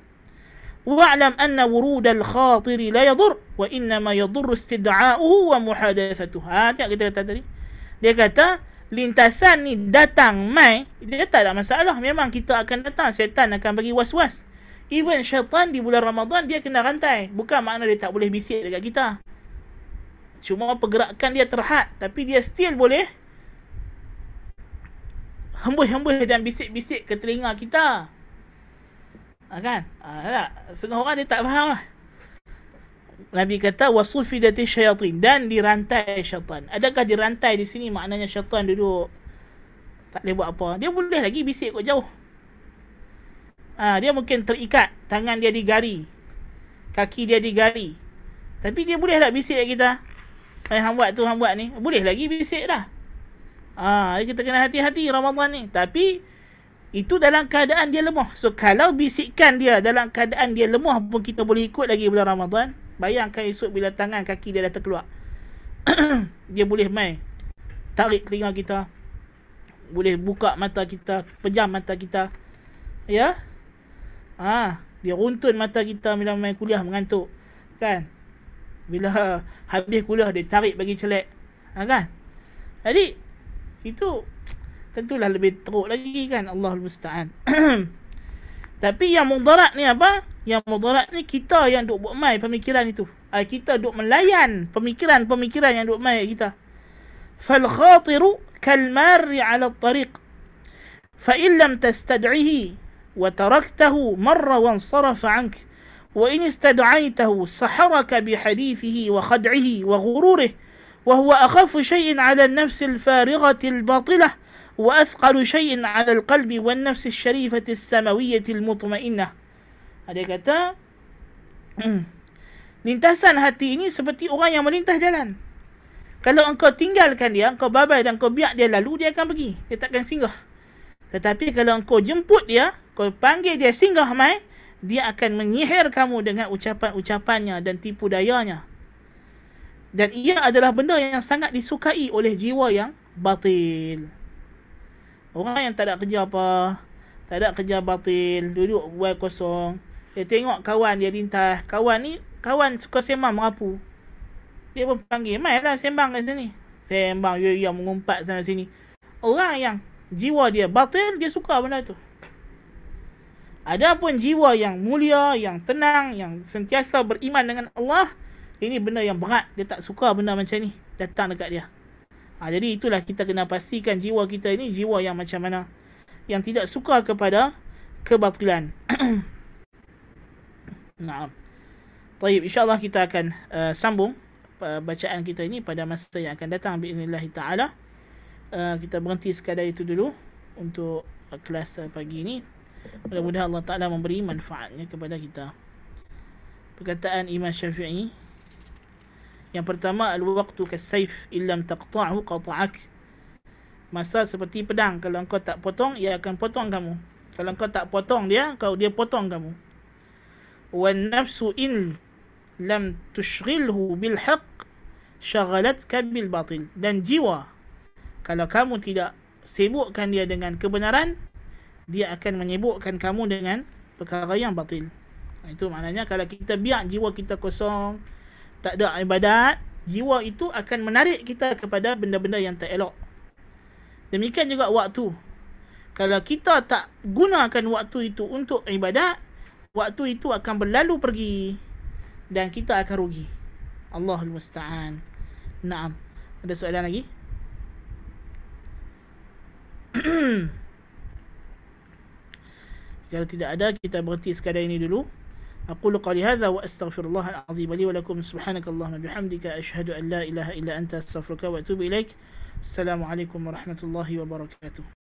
Wa'lam anna wurud al-khatir la yadur wa inna ma yadur istid'a'uhu wa muhadathatuhu. Ha, tengok kita kata tadi. Dia kata lintasan ni datang mai, dia tak ada masalah. Memang kita akan datang, syaitan akan bagi was-was. Even syaitan di bulan Ramadan dia kena rantai. Bukan makna dia tak boleh bisik dekat kita. Cuma pergerakan dia terhad Tapi dia still boleh Hembus-hembus dan bisik-bisik ke telinga kita ha, Kan? Ha, Setengah orang dia tak faham lah Nabi kata wasufidati syaitan dan dirantai syaitan. Adakah dirantai di sini maknanya syaitan duduk tak boleh buat apa? Dia boleh lagi bisik kot jauh. Ha, dia mungkin terikat, tangan dia digari. Kaki dia digari. Tapi dia boleh tak bisik kita? Eh, hang buat tu, hang buat ni. Boleh lagi bisik dah. Ah, kita kena hati-hati Ramadan ni. Tapi, itu dalam keadaan dia lemah. So, kalau bisikkan dia dalam keadaan dia lemah pun kita boleh ikut lagi bulan Ramadan. Bayangkan esok bila tangan kaki dia dah terkeluar. dia boleh mai tarik telinga kita boleh buka mata kita pejam mata kita ya ha dia runtun mata kita bila main kuliah mengantuk kan bila habis kuliah dia tarik bagi celek ha, kan? Jadi itu tentulah lebih teruk lagi kan? Allah musta'an. Tapi yang mudarat ni apa? Yang mudarat ni kita yang duk buat mai pemikiran itu. Uh, kita duk melayan pemikiran-pemikiran yang duk mai kita. Fal khatiru kal marri ala tariq. Fa in lam tastad'ihi wa taraktahu marra wa ansarafa وإن استدعيته سحرك بحديثه وخدعه وغروره وهو أخف شيء على النفس الفارغة الباطلة وأثقل شيء على القلب والنفس الشريفة السماوية المطمئنة هذا kata lintasan hati ini seperti orang yang melintah jalan kalau engkau tinggalkan dia engkau babai dan engkau biar dia lalu dia akan pergi dia takkan singgah tetapi kalau engkau jemput dia kau panggil dia singgah mai dia akan menyihir kamu dengan ucapan-ucapannya dan tipu dayanya. Dan ia adalah benda yang sangat disukai oleh jiwa yang batil. Orang yang tak ada kerja apa, tak ada kerja batil, duduk buat kosong. Dia tengok kawan dia lintas. Kawan ni, kawan suka sembang merapu. Dia pun panggil, mainlah sembang kat sini. Sembang, ya, ya, mengumpat sana sini. Orang yang jiwa dia batil, dia suka benda tu. Adapun jiwa yang mulia, yang tenang, yang sentiasa beriman dengan Allah, ini benda yang berat. Dia tak suka benda macam ni datang dekat dia. Ha, jadi itulah kita kena pastikan jiwa kita ini jiwa yang macam mana. Yang tidak suka kepada kebatilan. Naam. Baik, insyaAllah kita akan uh, sambung uh, bacaan kita ini pada masa yang akan datang. Bi'inillah ta'ala. Uh, kita berhenti sekadar itu dulu untuk uh, kelas uh, pagi ini. Mudah-mudahan Allah Ta'ala memberi manfaatnya kepada kita. Perkataan Imam Syafi'i Yang pertama Al-waqtu kasayf illam taqta'hu qata'ak Masa seperti pedang Kalau engkau tak potong Ia akan potong kamu. Kalau engkau tak potong dia kau Dia potong kamu. Wan nafsu in Lam tushghilhu bilhaq Syaghalat bil batil Dan jiwa Kalau kamu tidak Sibukkan dia dengan kebenaran dia akan menyibukkan kamu dengan perkara yang batil. Itu maknanya kalau kita biar jiwa kita kosong, tak ada ibadat, jiwa itu akan menarik kita kepada benda-benda yang tak elok. Demikian juga waktu. Kalau kita tak gunakan waktu itu untuk ibadat, waktu itu akan berlalu pergi dan kita akan rugi. Allahul Musta'an. Naam. Ada soalan lagi? Kalau tidak ada kita berhenti sekadar ini dulu. Aku qali hadza wa astaghfirullah al-azim li wa lakum subhanakallahumma bihamdika ashhadu an la ilaha illa anta astaghfiruka wa atubu ilaik. Assalamualaikum warahmatullahi wabarakatuh.